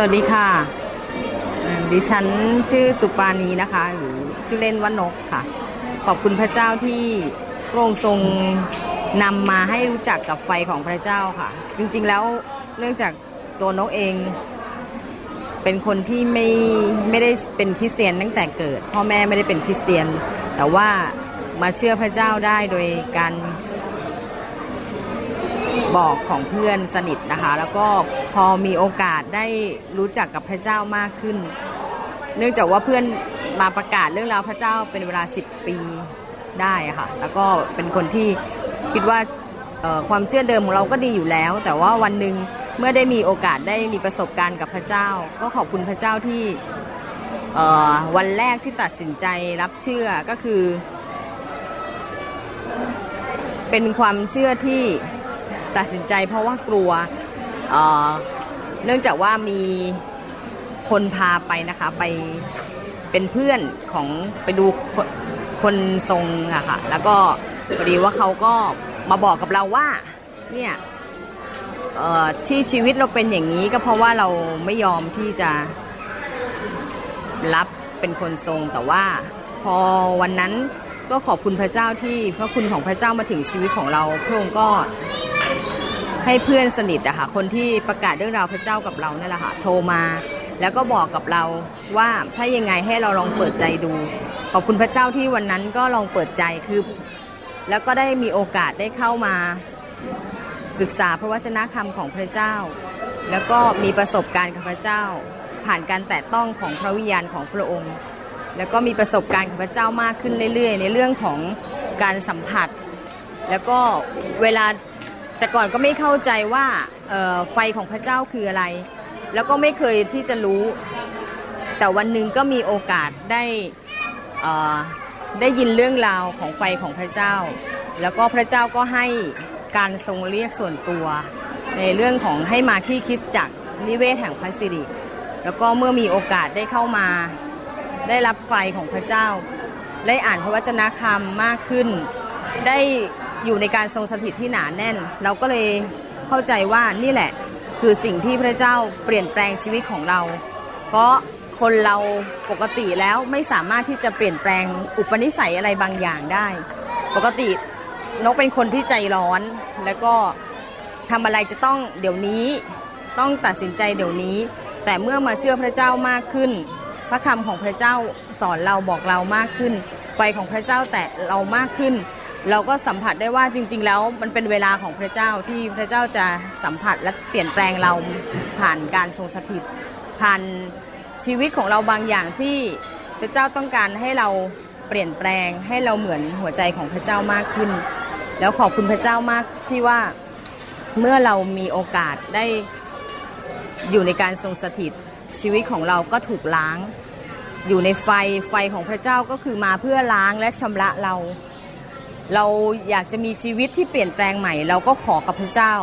สวัสดีค่ะ ดิฉันชื่อสุปราณีนะคะ หรือชื่อเล่นว่านกค่ะ ขอบคุณพระเจ้าที่พระองค์ทรงนำมาให้รู้จักกับไฟของพระเจ้าค่ะ จริงๆแล้วเนื่องจากตัวนกเอง เป็นคนที่ไม่ไม่ได้เป็นคริสเตียนตั้งแต่เกิด พ่อแม่ไม่ได้เป็นคริสเตียน แต่ว่ามาเชื่อพระเจ้าได้โดยการ บอกของเพื่อนสนิทนะคะ แล้วก็พอมีโอกาสได้รู้จักกับพระเจ้ามากขึ้น เนื่องจากว่าเพื่อนมาประกาศเรื่องราวพระเจ้าเป็นเวลา 10 ปีได้ค่ะ แล้วก็เป็นคนที่คิดว่าความเชื่อเดิมของเราก็ดีอยู่แล้ว แต่ว่าวันหนึ่งเมื่อได้มีโอกาสได้มีประสบการณ์กับพระเจ้า ก็ขอบคุณพระเจ้าที่วันแรกที่ตัดสินใจรับเชื่อก็คือ เป็นความเชื่อที่ ตัดสินใจเพราะว่ากลัวเเนื่องจากว่ามีคนพาไปนะคะไปเป็นเพื่อนของไปดูคนทรงอะค่ะ แล้วก็พอดีว่าเขาก็มาบอกกับเราว่า เนี่ยที่ชีวิตเราเป็นอย่างนี้ก็เพราะว่าเราไม่ยอมที่จะรับเป็นคนทรงแต่ว่าพอวันนั้นก็ขอบคุณพระเจ้าที่พระคุณของพระเจ้ามาถึงชีวิตของเรา พระองค์ก็ ให้เพื่อนสนิทอะค่ะคนที่ประกาศเรื่องราวพระเจ้ากับเราเนี่ยแหละค่ะโทรมา แล้วก็บอกกับเราว่าถ้ายังไงให้เราลองเปิดใจดูขอบคุณพระเจ้าที่วันนั้นก็ลองเปิดใจคือ แล้วก็ได้มีโอกาสได้เข้ามาศึกษาพระวจนะคำของพระเจ้า แล้วก็มีประสบการณ์กับพระเจ้า ผ่านการแตะต้องของพระวิญญาณของพระองค์ แล้วก็มีประสบการณ์กับพระเจ้ามากขึ้นเรื่อย ๆ ในเรื่องของการสัมผัส แล้วก็เวลา แต่ก่อนก็ไม่เข้าใจว่าไฟของพระเจ้าคืออะไร แล้วก็ไม่เคยที่จะรู้ แต่วันหนึ่งก็มีโอกาสได้ได้ยินเรื่องราวของไฟของพระเจ้า แล้วก็พระเจ้าก็ให้การทรงเรียกส่วนตัว ในเรื่องของให้มาที่คริสจักรนิเวศแห่งพระสิริแล้วก็เมื่อมีโอกาสได้เข้ามา ได้รับไฟของพระเจ้า ได้อ่านพระวจนะคำมากขึ้น ได้ อยู่ในการทรงสถิตที่หนาแน่น เราก็เลยเข้าใจว่านี่แหละ คือสิ่งที่พระเจ้าเปลี่ยนแปลงชีวิตของเรา เพราะคนเราปกติแล้วไม่สามารถที่จะเปลี่ยนแปลงอุปนิสัยอะไรบางอย่างได้ ปกตินกเป็นคนที่ใจร้อนแล้วก็ทำอะไรจะต้องเดี๋ยวนี้ต้องตัดสินใจเดี๋ยวนี้ แต่เมื่อมาเชื่อพระเจ้ามากขึ้น พระคำของพระเจ้าสอนเราบอกเรามากขึ้นไฟของพระเจ้าแตะเรามากขึ้น เราก็สัมผัสได้ว่าจริง ๆ แล้วมันเป็นเวลาของพระเจ้าที่พระเจ้าจะสัมผัสและเปลี่ยนแปลงเราผ่านการทรงสถิตผ่านชีวิตของเราบางอย่างที่พระเจ้าต้องการให้เราเปลี่ยนแปลงให้เราเหมือนหัวใจของพระเจ้ามากขึ้น แล้วขอบคุณพระเจ้ามากที่ว่าเมื่อเรามีโอกาสได้อยู่ในการทรงสถิตชีวิตของเราก็ถูกล้าง อยู่ในไฟไฟของพระเจ้าก็คือมาเพื่อล้างและชำระเรา เราอยากจะมีชีวิตที่เปลี่ยนแปลงใหม่ เราก็ขอกับพระเจ้า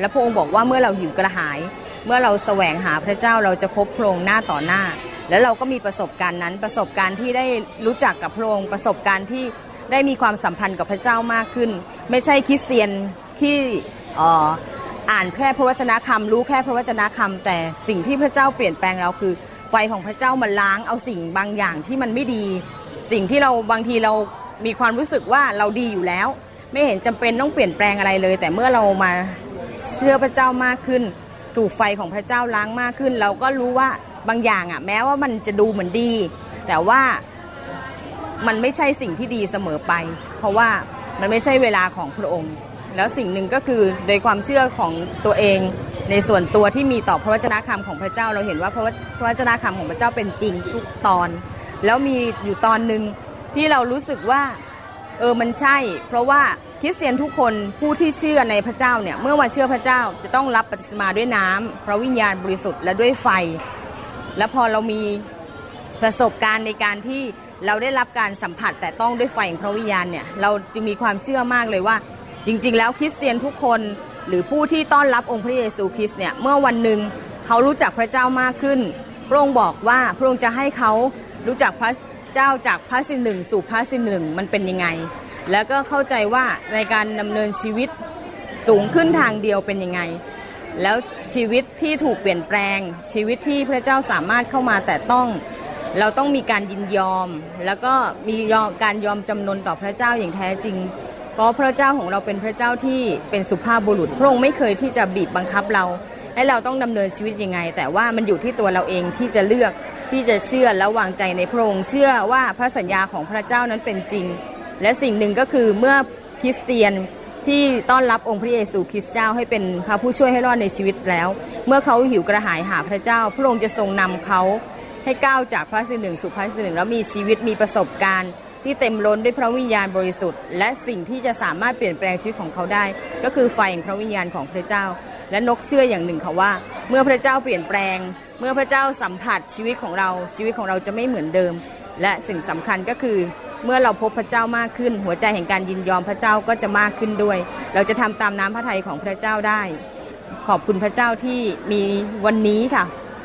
และพระองค์บอกว่าเมื่อเราหิวกระหาย เมื่อเราแสวงหาพระเจ้าเราจะพบพระองค์หน้าต่อหน้า แล้วเราก็มีประสบการณ์นั้นประสบการณ์ที่ได้รู้จักกับพระองค์ประสบการณ์ที่ได้มีความสัมพันธ์กับพระเจ้ามากขึ้น ไม่ใช่คริสเตียนที่อ่านแค่พระวจนะคำรู้แค่พระวจนะคำแต่สิ่งที่พระเจ้าเปลี่ยนแปลงเราคือไฟของพระเจ้ามันล้างเอาสิ่งบางอย่างที่มันไม่ดี สิ่งที่เราบางทีเรา มีความรู้สึกว่าเราดีอยู่แล้ว ไม่เห็นจำเป็นต้องเปลี่ยนแปลงอะไรเลย แต่เมื่อเรามาเชื่อพระเจ้ามากขึ้น ถูกไฟของพระเจ้าล้างมากขึ้น เราก็รู้ว่าบางอย่างอะ แม้ว่ามันจะดูเหมือนดี แต่ว่ามันไม่ใช่สิ่งที่ดีเสมอไป เพราะว่ามันไม่ใช่เวลาของพระองค์ แล้วสิ่งหนึ่งก็คือโดยความเชื่อของตัวเองในส่วนตัวที่มีต่อพระวจนะคำของพระเจ้าเราเห็นว่าพระวจนะคำของพระเจ้าเป็นจริงทุกตอน แล้วมีอยู่ตอนหนึ่ง ที่เรารู้สึกว่าเออมันใช่ เพราะว่าคริสเตียนทุกคนผู้ที่เชื่อในพระเจ้าเนี่ยเมื่อมาเชื่อพระเจ้าจะต้องรับปฏิสมาด้วยน้ำพระวิญญาณบริสุทธิ์และด้วยไฟ และพอเรามีประสบการณ์ในการที่เราได้รับการสัมผัสแต่ต้องด้วยไฟของพระวิญญาณเนี่ยเราจึงมีความเชื่อมากเลยว่า จริง ๆ แล้วคริสเตียนทุกคนหรือผู้ที่ต้อนรับองค์พระเยซูคริสต์เนี่ยเมื่อวันหนึ่งเขารู้จักพระเจ้ามากขึ้น พระองค์บอกว่าพระองค์จะให้เขารู้จักพระ เจ้าจากพระสิหนึ่งสู่พระสิหนึ่งมันเป็นยังไง แล้วก็เข้าใจว่าในการดำเนินชีวิตสูงขึ้นทางเดียวเป็นยังไง แล้วชีวิตที่ถูกเปลี่ยนแปลง ชีวิตที่พระเจ้าสามารถเข้ามาแต่ต้องเราต้องมีการยินยอม แล้วก็มีการยอมจำนนต่อพระเจ้าอย่างแท้จริง เพราะพระเจ้าของเราเป็นพระเจ้าที่เป็นสุภาพบุรุษพระองค์ไม่เคยที่จะบีบบังคับเรา ให้เราต้องดำเนินชีวิตยังไง แต่ว่ามันอยู่ที่ตัวเราเองที่จะเลือก ที่จะเชื่อและวางใจในพระองค์เชื่อว่าพระสัญญาของพระเจ้านั้นเป็นจริง และสิ่งหนึ่งก็คือเมื่อคริสเตียนที่ต้อนรับองค์พระเยซูคริสต์เจ้าให้เป็นพระผู้ช่วยให้รอดในชีวิตแล้ว เมื่อเขาหิวกระหายหาพระเจ้า พระองค์จะทรงนำเขาให้ก้าวจากพระสิหนึ่งสู่พระสิหนึ่งแล้วมีชีวิตมีประสบการณ์ ที่เต็มล้นด้วยพระวิญญาณบริสุทธิ์ และสิ่งที่จะสามารถเปลี่ยนแปลงชีวิตของเขาได้ ก็คือไฟแห่งพระวิญญาณของพระเจ้า และนกเชื่ออย่างหนึ่งค่ะว่า เมื่อพระเจ้าเปลี่ยนแปลง เมื่อพระเจ้าสัมผัสชีวิตของเราชีวิตของเราจะไม่เหมือนเดิม และสิ่งสำคัญก็คือเมื่อเราพบพระเจ้ามากขึ้น หัวใจแห่งการยินยอมพระเจ้าก็จะมากขึ้นด้วย เราจะทำตามน้ำพระทัยของพระเจ้าได้ ขอบคุณพระเจ้าที่มีวันนี้ค่ะ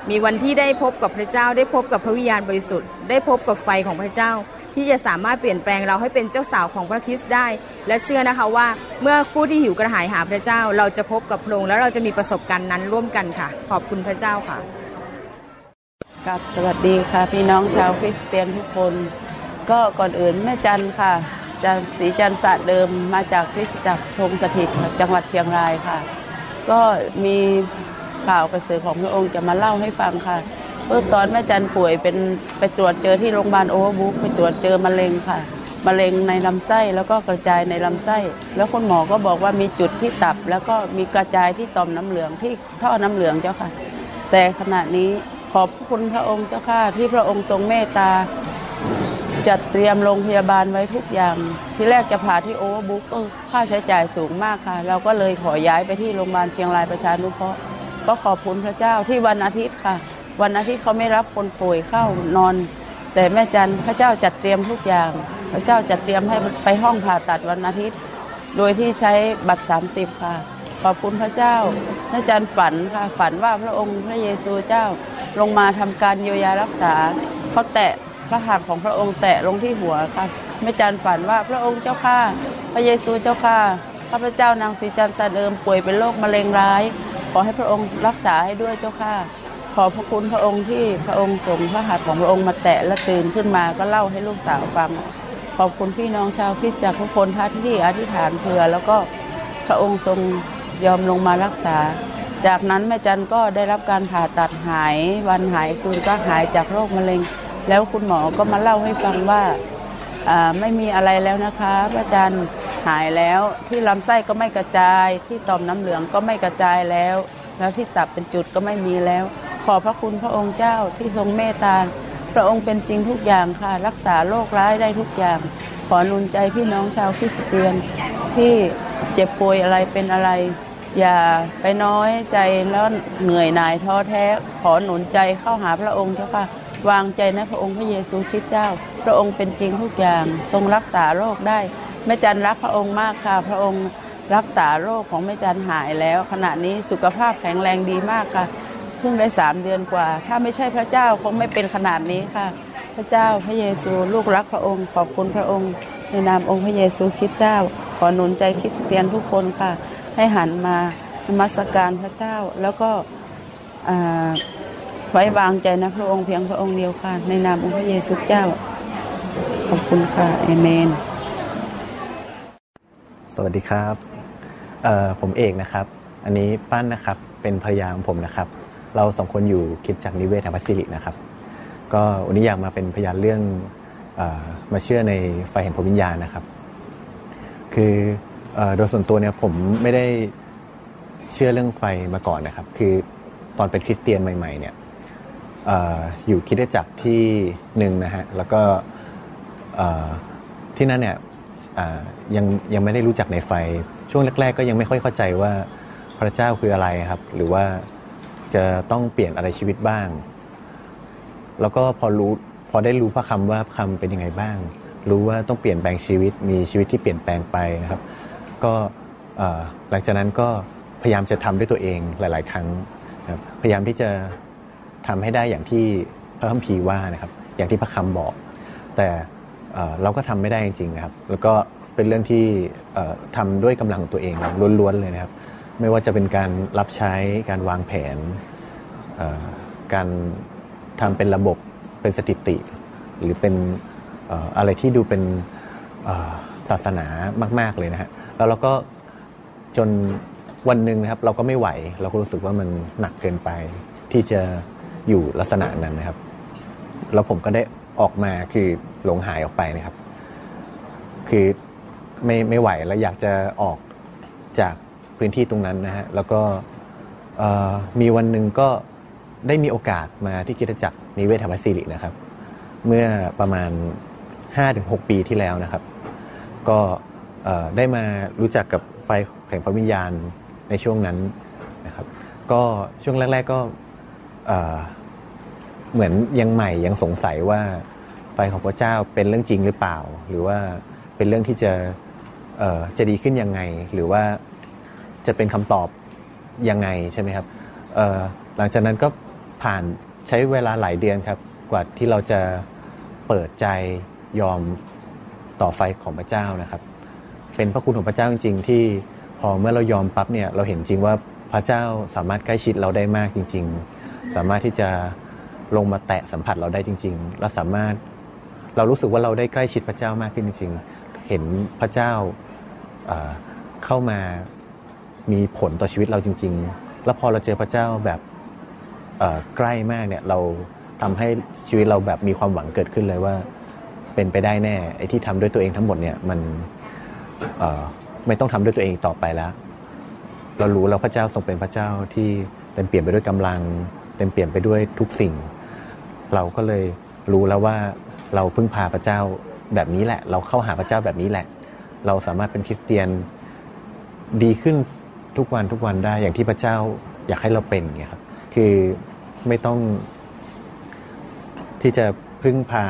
มีวันที่ได้พบกับพระเจ้า ได้พบกับพระวิญญาณบริสุทธิ์ ได้พบกับไฟของพระเจ้า ที่จะสามารถเปลี่ยนแปลงเราให้เป็นเจ้าสาวของพระคริสต์ได้ และเชื่อนะคะว่า เมื่อผู้ที่หิวกระหายหาพระเจ้า เราจะพบกับพระองค์แล้วเราจะมีประสบการณ์นั้นร่วมกันค่ะ ขอบคุณพระเจ้าค่ะ กับสวัสดีค่ะ พี่น้องชาวคริสเตียนทุกคน ก็ก่อนอื่นแม่จันค่ะจันศรีจันสะเดิมมาจากคริสตจักรทรงสถิตจังหวัดเชียงรายค่ะ ก็มีข่าวประเสริฐของพระองค์จะมาเล่าให้ฟังค่ะเมื่อตอนแม่จันป่วยเป็นไปตรวจเจอที่โรงพยาบาลโอเวอร์บรุ๊คไปตรวจเจอมะเร็งค่ะมะเร็งในลำไส้แล้วก็กระจายในลำไส้ แล้วคุณหมอก็บอกว่ามีจุดที่ตับ แล้วก็มีกระจายที่ต่อมน้ำเหลืองที่ท่อน้ำเหลืองเจ้าค่ะ แต่ขณะนี้ ขอบคุณพระองค์เจ้าค่ะที่พระองค์ทรงเมตตา จัดเตรียมโรงพยาบาลไว้ทุกอย่าง ที่แรกจะผ่าที่โอเวอร์บรุ๊คก็ค่าใช้จ่ายสูงมากค่ะ เราก็เลยขอย้ายไปที่โรงพยาบาลเชียงรายประชานุเคราะห์ก็ขอบคุณพระเจ้าที่วันอาทิตย์ค่ะ วันอาทิตย์เขาไม่รับคนป่วยเข้านอน แต่แม่จันพระเจ้าจัดเตรียมทุกอย่าง พระเจ้าจัดเตรียมให้ไปห้องผ่าตัดวันอาทิตย์ โดยที่ใช้บัตร 30 ค่ะ อบคุณพระเจ้าพระจันฝันค่ะฝันว่าพระองค์พระเยซูเจ้าลงมาทำการเยียวยารักษาเขาแตะพระหัตถ์ของพระองค์แตะลงที่หัวค่ะแม่จันฝันว่าพระองค์เจ้าข้าพระเยซูเจ้าข้าข้าพระเจ้านางศรีจันทร์สะเดิมป่วยเป็นโรคมะเร็งร้าย ขอให้พระองค์รักษาให้ด้วยเจ้าข้าขอพระคุณพระองค์ที่พระองค์ส่งพระหัตถ์ของพระองค์มาแตะและตื่นขึ้นมาก็เล่าให้ลูกสาวฟัง ขอบคุณพี่น้องชาวคริสต์จากทุกคนท่านที่อธิษฐานเผื่อแล้วก็พระองค์ทรง ยอมลงมารักษา จากนั้นแม่จันก็ได้รับการผ่าตัดหายวันหายคืนก็หายจากโรคมะเร็ง แล้วคุณหมอก็มาเล่าให้ฟังว่าไม่มีอะไรแล้วนะคะพระอาจารย์หายแล้วที่ลำไส้ก็ไม่กระจาย ที่ต่อมน้ำเหลืองก็ไม่กระจายแล้ว แล้วที่ตับเป็นจุดก็ไม่มีแล้ว ขอพระคุณพระองค์เจ้าที่ทรงเมตตาพระองค์เป็นจริงทุกอย่างค่ะ รักษาโรคร้ายได้ทุกอย่าง ขอนุนใจพี่น้องชาวคริสเตียนที่เจ็บป่วยอะไรเป็นอะไร อย่าไปน้อยใจแล้วเหนื่อยหน่ายท้อแท้ขอหนุนใจเข้าหาพระองค์เจ้าค่ะ วางใจในพระองค์พระเยซูคริสต์เจ้า พระองค์เป็นจริงทุกอย่างทรงรักษาโรคได้แม่จันรักพระองค์มากค่ะ พระองค์รักษาโรคของแม่จันหายแล้ว ขณะนี้สุขภาพแข็งแรงดีมากค่ะเพิ่งได้สามเดือนกว่า ถ้าไม่ใช่พระเจ้าคงไม่เป็นขนาดนี้ค่ะ พระเจ้าพระเยซูลูกรักพระองค์ขอบคุณพระองค์ในนามองค์พระเยซูคริสต์เจ้า ขอหนุนใจคริสเตียนทุกคนค่ะ ให้หันมานมัสการพระเจ้าแล้วก็ไว้วางใจนะพระองค์เพียงพระองค์เดียวค่ะ ในนามองค์พระเยซูเจ้า ขอบคุณค่ะเอเมน สวัสดีครับผมเอกนะครับ อันนี้ปั้นนะครับเป็นภรรยาของผมนะครับ เราสองคนอยู่คิดจากนิเวศแห่งพัสสิรินะครับ ก็วันนี้อยากมาเป็นพยานเรื่องอมาเชื่อในไฟแห่งพระวิญญาณนะครับ คือ โดยส่วนตัวเนี่ยผมไม่ได้เชื่อเรื่องไฟมาก่อนนะครับ คือตอนเป็นคริสเตียนใหม่ ๆ เนี่ยออยู่คิดจักรที่หนึ่งนะฮะ แล้วก็ที่นั่นเนี่ยยังยังไม่ได้รู้จักในไฟ ช่วงแรก ๆ ก็ยังไม่ค่อยเข้าใจว่าพระเจ้าคืออะไรครับ หรือว่าจะต้องเปลี่ยนอะไรชีวิตบ้าง แล้วก็พอรู้พอได้รู้พระคำว่าพระคำเป็นยังไงบ้าง รู้ว่าต้องเปลี่ยนแปลงชีวิตมีชีวิตที่เปลี่ยนแปลงไปนะครับ ก็หลังจากนั้นก็พยายามจะทำด้วยตัวเองหลาย ๆ ครั้งนะครับพยายามที่จะทำให้ได้อย่างที่พระคัมภีร์ว่านะครับ อย่างที่พระคำบอก แต่เราก็ทำไม่ได้จริง ๆ นะครับ แล้วก็เป็นเรื่องที่เอ่อทำด้วยกำลังของตัวเองล้วน ๆ เลยนะครับ ไม่ว่าจะเป็นการรับใช้การวางแผน การทำเป็นระบบเป็นสถิติ หรือเป็นอะไรที่ดูเป็นศาสนามาก ๆ เลยนะฮะ แล้วเราก็จนวันหนึ่งนะครับ เราก็ไม่ไหว เราก็รู้สึกว่ามันหนักเกินไป ที่จะอยู่ลักษณะนั้นนะครับ แล้วผมก็ได้ออกมาคือหลงหายออกไปนะครับ คือไม่ไม่ไหวแล้วอยากจะออกจากพื้นที่ตรงนั้นนะฮะแล้วก็มีวันหนึ่งก็ได้มีโอกาสมาที่กิจจักรนิเวศธรรมศิรินะครับ เมื่อประมาณ 5-6 ปีที่แล้วนะครับ ก็ ได้มารู้จักกับไฟแห่งพระวิญญาณในช่วงนั้นนะครับ ก็ช่วงแรก ๆก็เหมือนยังใหม่ยังสงสัยว่าไฟของพระเจ้าเป็นเรื่องจริงหรือเปล่า หรือว่าเป็นเรื่องที่จะจะดีขึ้นยังไง หรือว่าจะเป็นคำตอบยังไงใช่ไหมครับหลังจากนั้นก็ผ่านใช้เวลาหลายเดือนครับกว่าที่เราจะเปิดใจยอมต่อไฟของพระเจ้านะครับ เป็นพระคุณของพระเจ้าจริง ๆ ที่พอเมื่อเรายอมปั๊บเนี่ยเราเห็นจริงว่าพระเจ้าสามารถใกล้ชิดเราได้มากจริง ๆ สามารถที่จะลงมาแตะสัมผัสเราได้จริง ๆ เราสามารถเรารู้สึกว่าเราได้ใกล้ชิดพระเจ้ามากขึ้นจริง ๆ เห็นพระเจ้าเข้ามามีผลต่อชีวิตเราจริง ๆ แล้วพอเราเจอพระเจ้าแบบใกล้มากเนี่ยเราทำให้ชีวิตเราแบบมีความหวังเกิดขึ้นเลยว่า เป็นไปได้แน่ไอ้ที่ทำด้วยตัวเองทั้งหมดเนี่ยมัน ไม่ต้องทำด้วยตัวเองต่อไปแล้ว เรารู้แล้วพระเจ้าทรงเป็นพระเจ้าที่เต็มเปลี่ยนไปด้วยกำลัง เต็มเปลี่ยนไปด้วยทุกสิ่ง เราก็เลยรู้แล้วว่าเราพึ่งพาพระเจ้าแบบนี้แหละ เราเข้าหาพระเจ้าแบบนี้แหละ เราสามารถเป็นคริสเตียนดีขึ้นทุกวันทุกวันได้อย่างที่พระเจ้าอยากให้เราเป็นเงี้ยครับ คือไม่ต้องที่จะพึ่งพา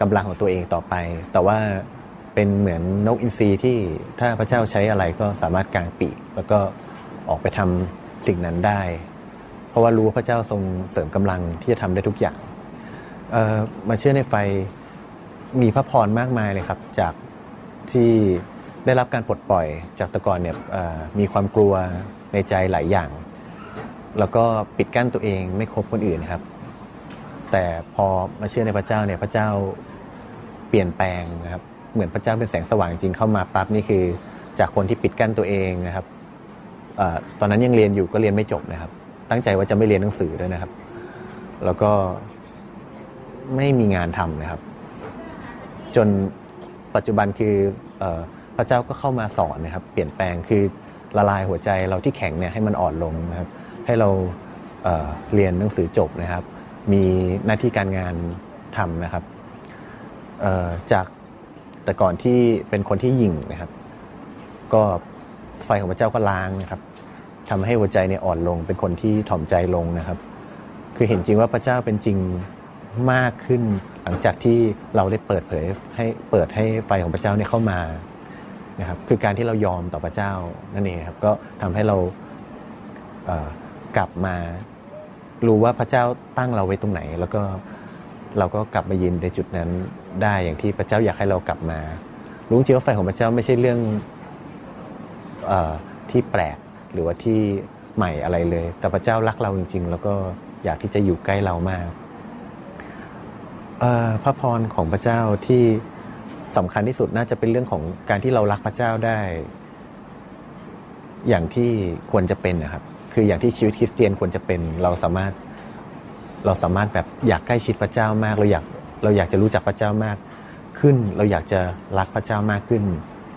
กำลังของตัวเองต่อไป แต่ว่า เป็นเหมือนนกอินทรีที่ถ้าพระเจ้าใช้อะไรก็สามารถกางปีก แล้วก็ออกไปทำสิ่งนั้นได้ เพราะว่ารู้ว่าพระเจ้าทรงเสริมกำลังที่จะทำได้ทุกอย่างมาเชื่อในไฟมีพระพรมากมายเลยครับจากที่ได้รับการปลดปล่อยจากตะกอนเนี่ยมีความกลัวในใจหลายอย่าง แล้วก็ปิดกั้นตัวเองไม่คบคนอื่นครับ แต่พอมาเชื่อในพระเจ้าเนี่ยพระเจ้าเปลี่ยนแปลงนะครับ เหมือนพระเจ้าเป็นแสงสว่างจริงเข้ามาปั๊บนี่คือ จากคนที่ปิดกั้นตัวเองนะครับอตอนนั้นยังเรียนอยู่ก็เรียนไม่จบนะครับ ตั้งใจว่าจะไม่เรียนหนังสือด้วยนะครับ แล้วก็ไม่มีงานทำนะครับ จนปัจจุบันคือพระเจ้าก็เข้ามาสอนนะครับ เปลี่ยนแปลงคือละลายหัวใจเราที่แข็งเนี่ยให้มันอ่อนลงนะครับ ให้เราเเรียนหนังสือจบนะครับ มีหน้าที่การงานทำนะครับจาก แต่ก่อนที่เป็นคนที่ยิงนะครับ ก็ไฟของพระเจ้าก็ล้างนะครับทำให้หัวใจเนี่ยอ่อนลง เป็นคนที่ถ่อมใจลงนะครับ คือเห็นจริงว่าพระเจ้าเป็นจริงมากขึ้น หลังจากที่เราได้เปิดเผยให้เปิดให้ไฟของพระเจ้าเนี่ยเข้ามานะครับคือการที่เรายอมต่อพระเจ้านั่นเองครับก็ทำให้เรากลับมารู้ว่าพระเจ้าตั้งเราไว้ตรงไหน แล้วก็ เราก็กลับมายินในจุดนั้นได้อย่างที่พระเจ้าอยากให้เรากลับมารู้จริงว่าไฟของพระเจ้าไม่ใช่เรื่องอที่แปลกหรือว่าที่ใหม่อะไรเลย แต่พระเจ้ารักเราจริง ๆ แล้วก็อยากที่จะอยู่ใกล้เรามากพระพรของพระเจ้าที่สำคัญที่สุดน่าจะเป็นเรื่องของการที่เรารักพระเจ้าได้ อย่างที่ควรจะเป็นนะครับ คืออย่างที่ชีวิตคริสเตียนควรจะเป็นเราสามารถ เราสามารถแบบอยากใกล้ชิดพระเจ้ามาก เราอยากเราอยากจะรู้จักพระเจ้ามากขึ้น เราอยากจะรักพระเจ้ามากขึ้น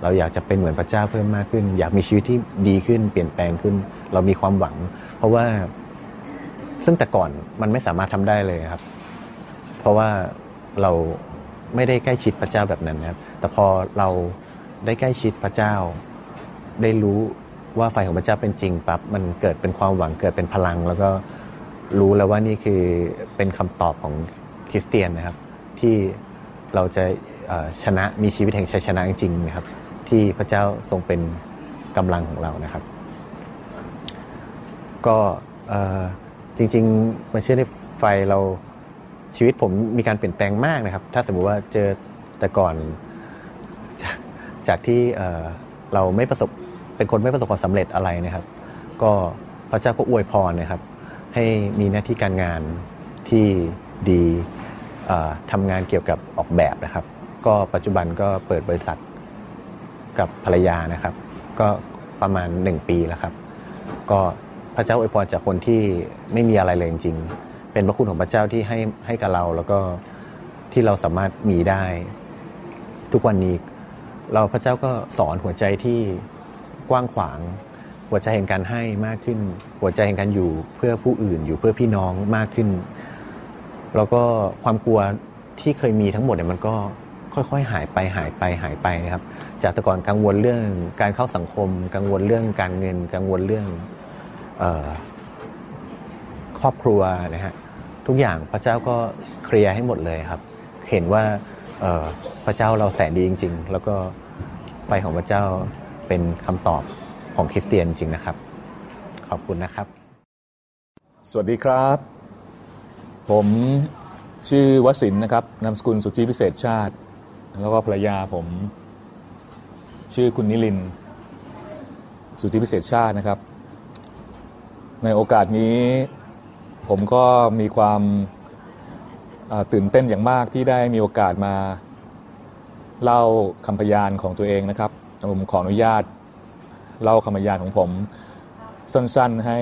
เราอยากจะเป็นเหมือนพระเจ้าเพิ่มมากขึ้น อยากมีชีวิตที่ดีขึ้น เปลี่ยนแปลงขึ้น เรามีความหวัง เพราะว่าซึ่งแต่ก่อนมันไม่สามารถทำได้เลยครับ เพราะว่าเราไม่ได้ใกล้ชิดพระเจ้าแบบนั้นนะครับ แต่พอเราได้ใกล้ชิดพระเจ้า ได้รู้ว่าไฟของพระเจ้าเป็นจริงปั๊บมันเกิดเป็นความหวังเกิดเป็นพลัง แล้วก็ รู้แล้วว่านี่คือเป็นคำตอบของคริสเตียนนะครับ ที่เราจะชนะมีชีวิตแห่งชัยชนะจริงๆนะครับ ที่พระเจ้าทรงเป็นกำลังของเรานะครับ ก็จริงๆมาเชื่อในไฟเราชีวิตผมมีการเปลี่ยนแปลงมากนะครับ ถ้าสมมติว่าเจอแต่ก่อนจากจากที่เราไม่ประสบเป็นคนไม่ประสบความสำเร็จอะไรนะครับ ก็พระเจ้าก็อวยพรนะครับ ให้มีหน้าที่การงานที่ดีทำงานเกี่ยวกับออกแบบนะครับ ก็ปัจจุบันก็เปิดบริษัทกับภรรยานะครับ ก็ประมาณ 1 ปีแล้วครับ ก็พระเจ้าอวยพรจากคนที่ไม่มีอะไรเลยจริงๆ เป็นพระคุณของพระเจ้าที่ให้ให้กับเราแล้วก็ที่เราสามารถมีได้ ทุกวันนี้เราพระเจ้าก็สอนหัวใจที่กว้างขวาง หัวใจแห่งการให้มากขึ้น หัวใจแห่งการอยู่เพื่อผู้อื่นอยู่เพื่อพี่น้องมากขึ้น แล้วก็ความกลัวที่เคยมีทั้งหมดเนี่ยมันก็ค่อยๆ หายไปหายไปหายไปนะครับ จากแต่ก่อนกังวลเรื่องการเข้าสังคม กังวลเรื่องการเงิน กังวลเรื่องออครอบครัวนะฮะทุกอย่างพระเจ้าก็เคลียร์ให้หมดเลยครับ เห็นว่าพระเจ้าเราแสนดีจริง ๆ แล้วก็ไฟของพระเจ้าเป็นคำตอบ ของคริสเตียนจริงนะครับ ขอบคุณนะครับ สวัสดีครับ ผมชื่อวสินนะครับนามสกุลสุทธิพิเศษชาติ แล้วก็ภรรยาผม ชื่อคุณนิลิน สุทธิพิเศษชาตินะครับ ในโอกาสนี้ผมก็มีความตื่นเต้นอย่างมากที่ได้มีโอกาสมาเล่าคำพยานของตัวเองนะครับ ผมขออนุญาต เล่าคำพยานของผมสั้นๆให้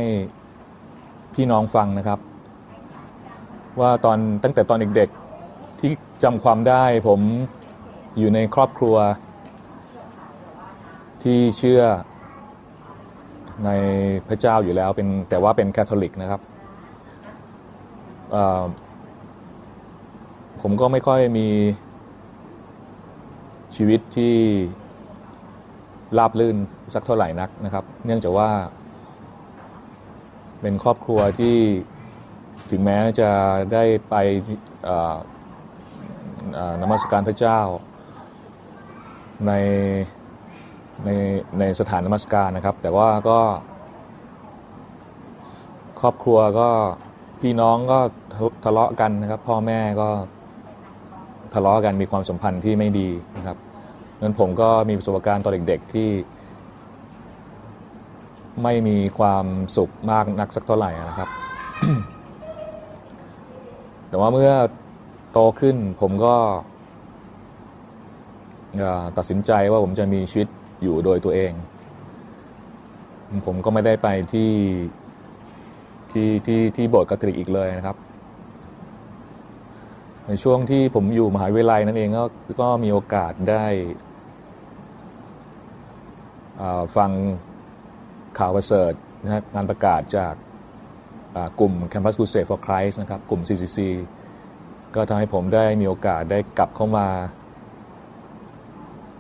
พี่น้องฟังนะครับ ว่าตอนตั้งแต่ตอนเด็กๆที่จำความได้ผมอยู่ในครอบครัว ที่เชื่อในพระเจ้าอยู่แล้วเป็นแต่ว่าเป็นคาทอลิกนะครับผมก็ไม่ค่อยมีชีวิตที่ ราบลื่นสักเท่าไหร่นักนะครับ เนื่องจากว่า เป็นครอบครัวที่ถึงแม้จะได้ไปนมัสการพระเจ้า ในในในสถานนมัสการนะครับ แต่ว่าก็ครอบครัวก็พี่น้องก็ทะเลาะกันนะครับ พ่อแม่ก็ทะเลาะกันมีความสัมพันธ์ที่ไม่ดีนะครับ นั้นผมก็มีประสบการณ์ตอนเด็กๆที่ ไม่มีความสุขมากนักสักเท่าไหร่นะครับ แต่ว่าเมื่อโตขึ้นผมก็ตัดสินใจว่าผมจะมีชีวิตอยู่โดยตัวเอง ผมก็ไม่ได้ไปที่ที่ที่ที่โบสถ์คาทอลิกอีกเลยนะครับ ในช่วงที่ผมอยู่มหาวิทยาลัยนั่นเองก็ก็มีโอกาสได้ ฟังข่าวประเสริฐนะงานประกาศจากกลุ่ม Campus Crusade for Christ นะครับกลุ่ม CCC ก็ทำให้ผมได้มีโอกาสได้กลับเข้ามา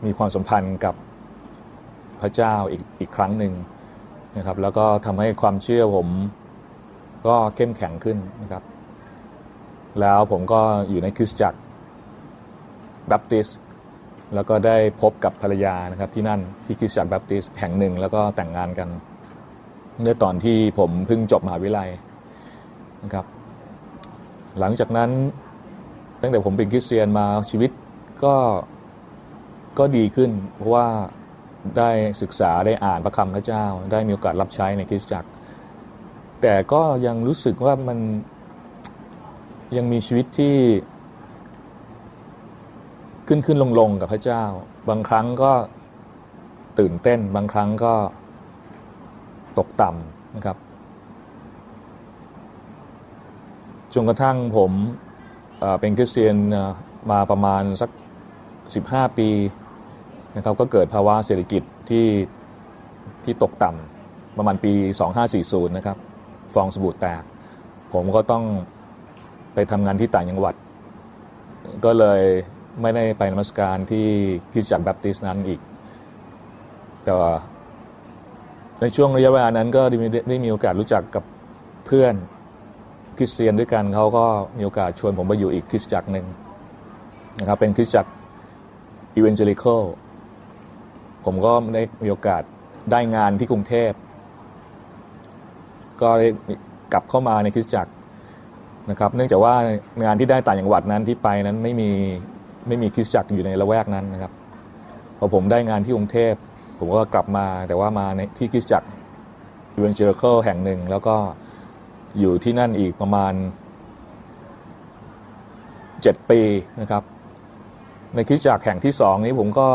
มีความสัมพันธ์กับพระเจ้าอีกอีกครั้งหนึ่งนะครับ แล้วก็ทำให้ความเชื่อผมก็เข้มแข็งขึ้นนะครับ แล้วผมก็อยู่ในคริสตจักรแบปติส แล้วก็ได้พบกับภรรยานะครับที่นั่นที่คริสตจักรแบปติสแห่งหนึ่ง แล้วก็แต่งงานกันเมื่อตอนที่ผมเพิ่งจบมหาวิทยาลัยนะครับ หลังจากนั้นตั้งแต่ผมเป็นคริสเตียนมาชีวิตก็ก็ดีขึ้น เพราะว่าได้ศึกษาได้อ่านพระคำพระเจ้า ได้มีโอกาสรับใช้ในคริสตจักร แต่ก็ยังรู้สึกว่ามันยังมีชีวิตที่ ขึ้นขึ้นลงลงกับพระเจ้า บางครั้งก็ตื่นเต้น บางครั้งก็ตกต่ำนะครับจนกระทั่งผมเป็นคริสเตียนมาประมาณสัก 15 ปีนะครับก็เกิดภาวะเศรษฐกิจที่ที่ตกต่ำประมาณปี 2540 นะครับ ฟองสบู่แตก ผมก็ต้องไปทำงานที่ต่างจังหวัด ก็เลย ไม่ได้ไปนมัสการที่คิดจักรแบปติสนั้นอีก แต่ว่าในช่วงระยะเวลานั้นก็ได้ได้มีโอกาสรู้จักกับเพื่อนคริสเตียนด้วยกันเขาก็มีโอกาสชวนผมไปอยู่อีกคริสตจักรหนึ่งนะครับเป็นคริสตจักรอีเวนเจลิคอลผมก็ได้มีโอกาสได้งานที่กรุงเทพ ก็ได้กลับเข้ามาในคริสตจักรนะครับ เนื่องจากว่างานที่ได้ต่างจังหวัดนั้นที่ไปนั้นไม่มี ไม่มีคริสตจักรอยู่ในละแวกนั้นนะครับ พอผมได้งานที่กรุงเทพ ผมก็กลับมาแต่ว่ามาในที่คริสตจักร Evangelical แห่งหนึ่ง แล้วก็อยู่ที่นั่นอีกประมาณเจ็ดปีนะครับ ในคริสตจักรแห่งที่สองนี้ผมก็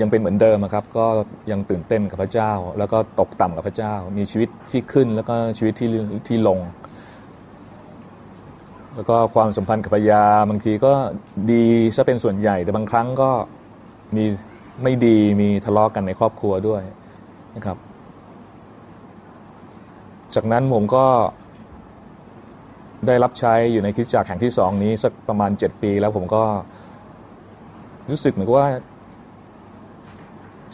ยังเป็นเหมือนเดิมครับ ก็ยังตื่นเต้นกับพระเจ้า แล้วก็ตกต่ำกับพระเจ้า มีชีวิตที่ขึ้นแล้วก็ชีวิตที่ที่ลง แล้วก็ความสัมพันธ์กับภรรยาบางทีก็ดีซะเป็นส่วนใหญ่ แต่บางครั้งก็มีไม่ดีมีทะเลาะกกันในครอบครัวด้วยนะครับ จากนั้นผมก็ได้รับใช้อยู่ในคริสตจักรแห่งที่สองนี้สักประมาณเจ็ดปี แล้วผมก็รู้สึกเหมือนกับว่า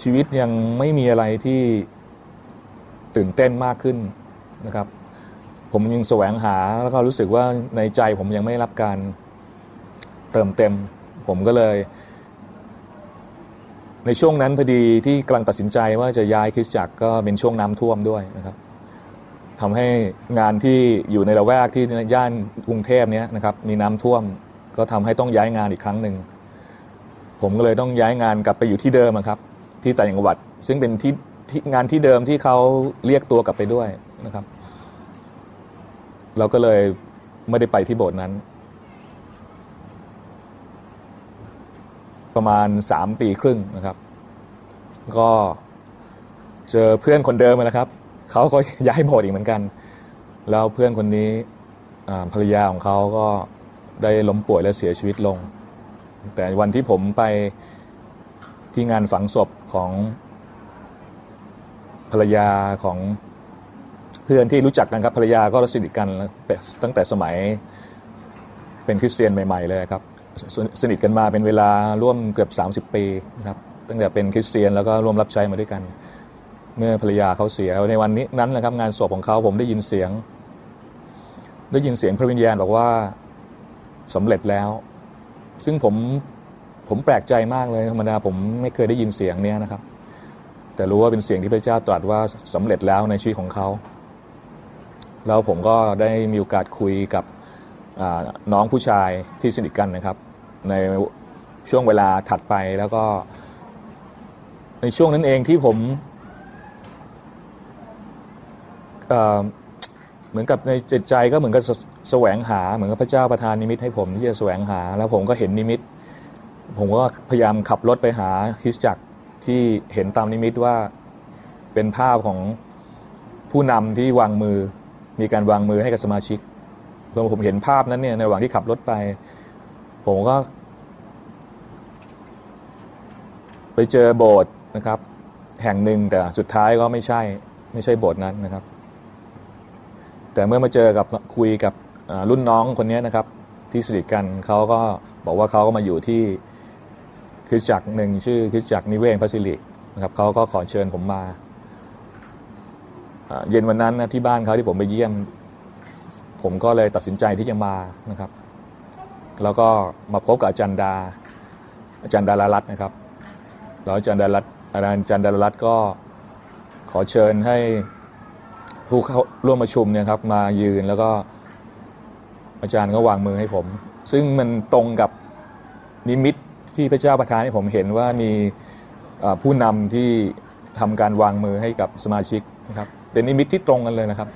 ชีวิตยังไม่มีอะไรที่ตื่นเต้นมากขึ้นนะครับ ผมยังแสวงหาแล้วก็รู้สึกว่าในใจผมยังไม่รับการเติมเต็ม ผมก็เลย ในช่วงนั้นพอดีที่กำลังตัดสินใจว่าจะย้ายคริสตจักรก็เป็นช่วงน้ำท่วมด้วยนะครับทำให้งานที่อยู่ในละแวกที่ย่านกรุงเทพเนี้ยนะครับ มีน้ำท่วม ก็ทำให้ต้องย้ายงานอีกครั้งหนึ่งผมก็เลยต้องย้ายงานกลับไปอยู่ที่เดิมครับ ที่ต่างจังหวัด ซึ่งเป็นที่ที่งานที่เดิมที่เขาเรียกตัวกลับไปด้วยนะครับ เราก็เลยไม่ได้ไปที่โบสถ์นั้น ประมาณสามปีครึ่งนะครับ ก็เจอเพื่อนคนเดิมนะครับ เขาก็ย้ายโบสถ์อีกเหมือนกัน แล้วเพื่อนคนนี้ภรรยาของเขาก็ได้ล้มป่วยและเสียชีวิตลง แต่วันที่ผมไปที่งานฝังศพของภรรยาของ เพื่อนที่รู้จักกันครับภรรยาก็สนิทกันตั้งแต่สมัยเป็นคริสเตียนใหม่ ๆ เลยครับสนิทกันมาเป็นเวลาร่วมเกือบ 30 ปีนะครับตั้งแต่เป็นคริสเตียนแล้วก็ร่วมรับใช้มาด้วยกัน เมื่อภรรยาเขาเสียในวันนี้นั้นนะครับ งานศพของเขาผมได้ยินเสียง ได้ยินเสียงพระวิญญาณบอกว่าสำเร็จแล้ว ซึ่งผมผมแปลกใจมากเลยธรรมดาผมไม่เคยได้ยินเสียงเนี้ยนะครับ แต่รู้ว่าเป็นเสียงที่พระเจ้าตรัสว่าสำเร็จแล้วในชีวิตของเขา แล้วผมก็ได้มีโอกาสคุยกับน้องผู้ชายที่สนิทกันนะครับ ในช่วงเวลาถัดไปแล้วก็ ในช่วงนั้นเองที่ผมเหมือนกับในจิตใจก็เหมือนกับแสวงหาเหมือนกับพระเจ้าประทานนิมิตให้ผมที่จะแสวงหา แล้วผมก็เห็นนิมิต ผมก็พยายามขับรถไปหาคริสจักรที่เห็นตามนิมิตว่าเป็นภาพของผู้นำที่วางมือ มีการวางมือให้กับสมาชิกพอผมเห็นภาพนั้นเนี่ยในระหว่างที่ขับรถไป ผมก็ ไปเจอโบสถ์นะครับ แห่งหนึ่งแต่สุดท้ายก็ไม่ใช่ ไม่ใช่โบสถ์นั้นนะครับ แต่เมื่อมาเจอกับคุยกับรุ่นน้องคนนี้นะครับ ที่สนิทกันเขาก็บอกว่าเขาก็มาอยู่ที่คริสจักรหนึ่งชื่อคริสจักรนิเวศพัสิลินะครับเขาก็ขอเชิญผมมา เย็นวันนั้นนะที่บ้านเขาที่ผมไปเยี่ยม ผมก็เลยตัดสินใจที่จะมานะครับ แล้วก็มาพบกับอาจารย์ดา อาจารย์ดารารัตน์นะครับแล้วอาจารย์ดารัตอาจารย์ดารารัตน์ก็ขอเชิญให้ผู้เข้าร่วมประชุมเนี่ยครับ มายืนแล้วก็อาจารย์ก็วางมือให้ผม ซึ่งมันตรงกับนิมิตที่พระเจ้าประทานให้ผมเห็นว่ามีผู้นำที่ทำการวางมือให้กับสมาชิกนะครับ เป็นนิมิตที่ตรงกันเลยนะครับ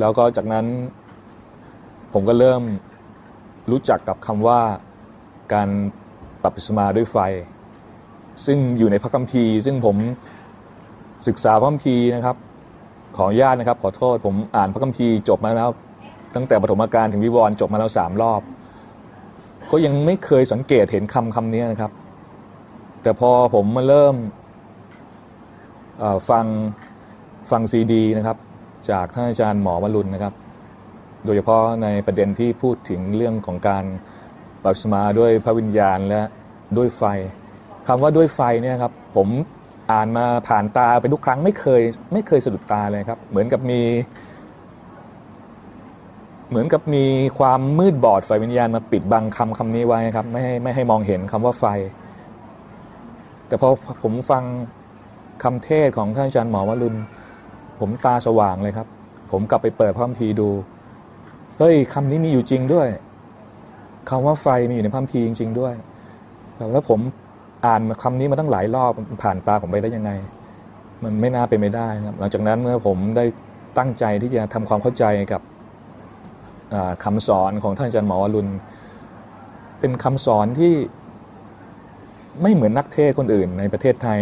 แล้วก็จากนั้นผมก็เริ่มรู้จักกับคำว่าการปรับสมาด้วยไฟ ซึ่งอยู่ในพระคัมภีร์ ซึ่งผมศึกษาพระคัมภีร์นะครับ ขออนุญาตนะครับ ขอโทษผมอ่านพระคัมภีร์จบมาแล้ว ตั้งแต่ปฐมกาลถึงวิวรณ์จบมาแล้วสามรอบ ก็ยังไม่เคยสังเกตเห็นคำคำนี้นะครับ แต่พอผมมาเริ่มฟัง ฟังซีดีนะครับจากท่านอาจารย์หมอวรุณนะครับ โดยเฉพาะในประเด็นที่พูดถึงเรื่องของการบัพติศมาด้วยพระวิญญาณและด้วยไฟคำว่าด้วยไฟเนี่ยครับผมอ่านมาผ่านตาไปทุกครั้งไม่เคยไม่เคยสะดุดตาเลยครับ เหมือนกับมี เหมือนกับมีความมืดบอดไฟวิญญาณมาปิดบังคำคำนี้ไว้ครับ ไม่ให้ไม่ให้มองเห็นคำว่าไฟ แต่พอผมฟังคำเทศของท่านอาจารย์หมอวรุณ ผมตาสว่างเลยครับ ผมกลับไปเปิดพระคัมภีร์ดูเฮ้ยคำนี้มีอยู่จริงด้วยคำว่าไฟมีอยู่ในพระคัมภีร์จริง ๆ ด้วย แล้วผมอ่านคำนี้มาตั้งหลายรอบผ่านตาผมไปได้ยังไง มันไม่น่าเป็นไม่ได้ครับ หลังจากนั้นเมื่อผมได้ตั้งใจที่จะทำความเข้าใจกับคำสอนของท่านอาจารย์หมอวรุณเป็นคำสอนที่ไม่เหมือนนักเทศคนอื่นในประเทศไทย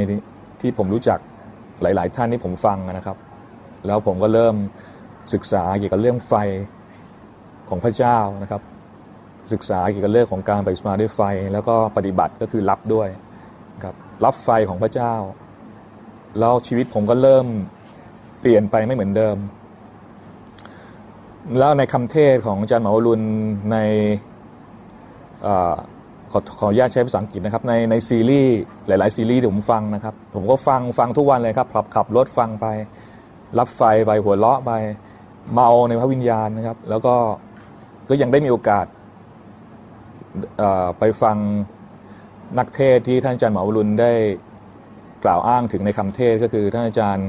ที่ผมรู้จักหลาย ๆ ท่านที่ผมฟังนะครับ แล้วผมก็เริ่มศึกษาเกี่ยวกับเรื่องไฟของพระเจ้านะครับ ศึกษาเกี่ยวกับเรื่องของการไปสมาด้วยไฟ แล้วก็ปฏิบัติก็คือรับด้วยครับรับไฟของพระเจ้า แล้วชีวิตผมก็เริ่มเปลี่ยนไปไม่เหมือนเดิม แล้วในคำเทศของอาจารย์หมอวรุณในขอขออนุญาตใช้ภาษาอังกฤษนะครับในในซีรีส์หลาย ๆ ซีรีส์ที่ผมฟังนะครับ ผมก็ฟังฟังทุกวันเลยครับขับขับรถฟังไป รับไฟไปหัวเราะไปเมาในพระวิญญาณนะครับ แล้วก็ก็ยังได้มีโอกาสไปฟังนักเทศน์ที่ท่านอาจารย์หมอวรุณได้กล่าวอ้างถึงในคำเทศน์ก็คือท่านอาจารย์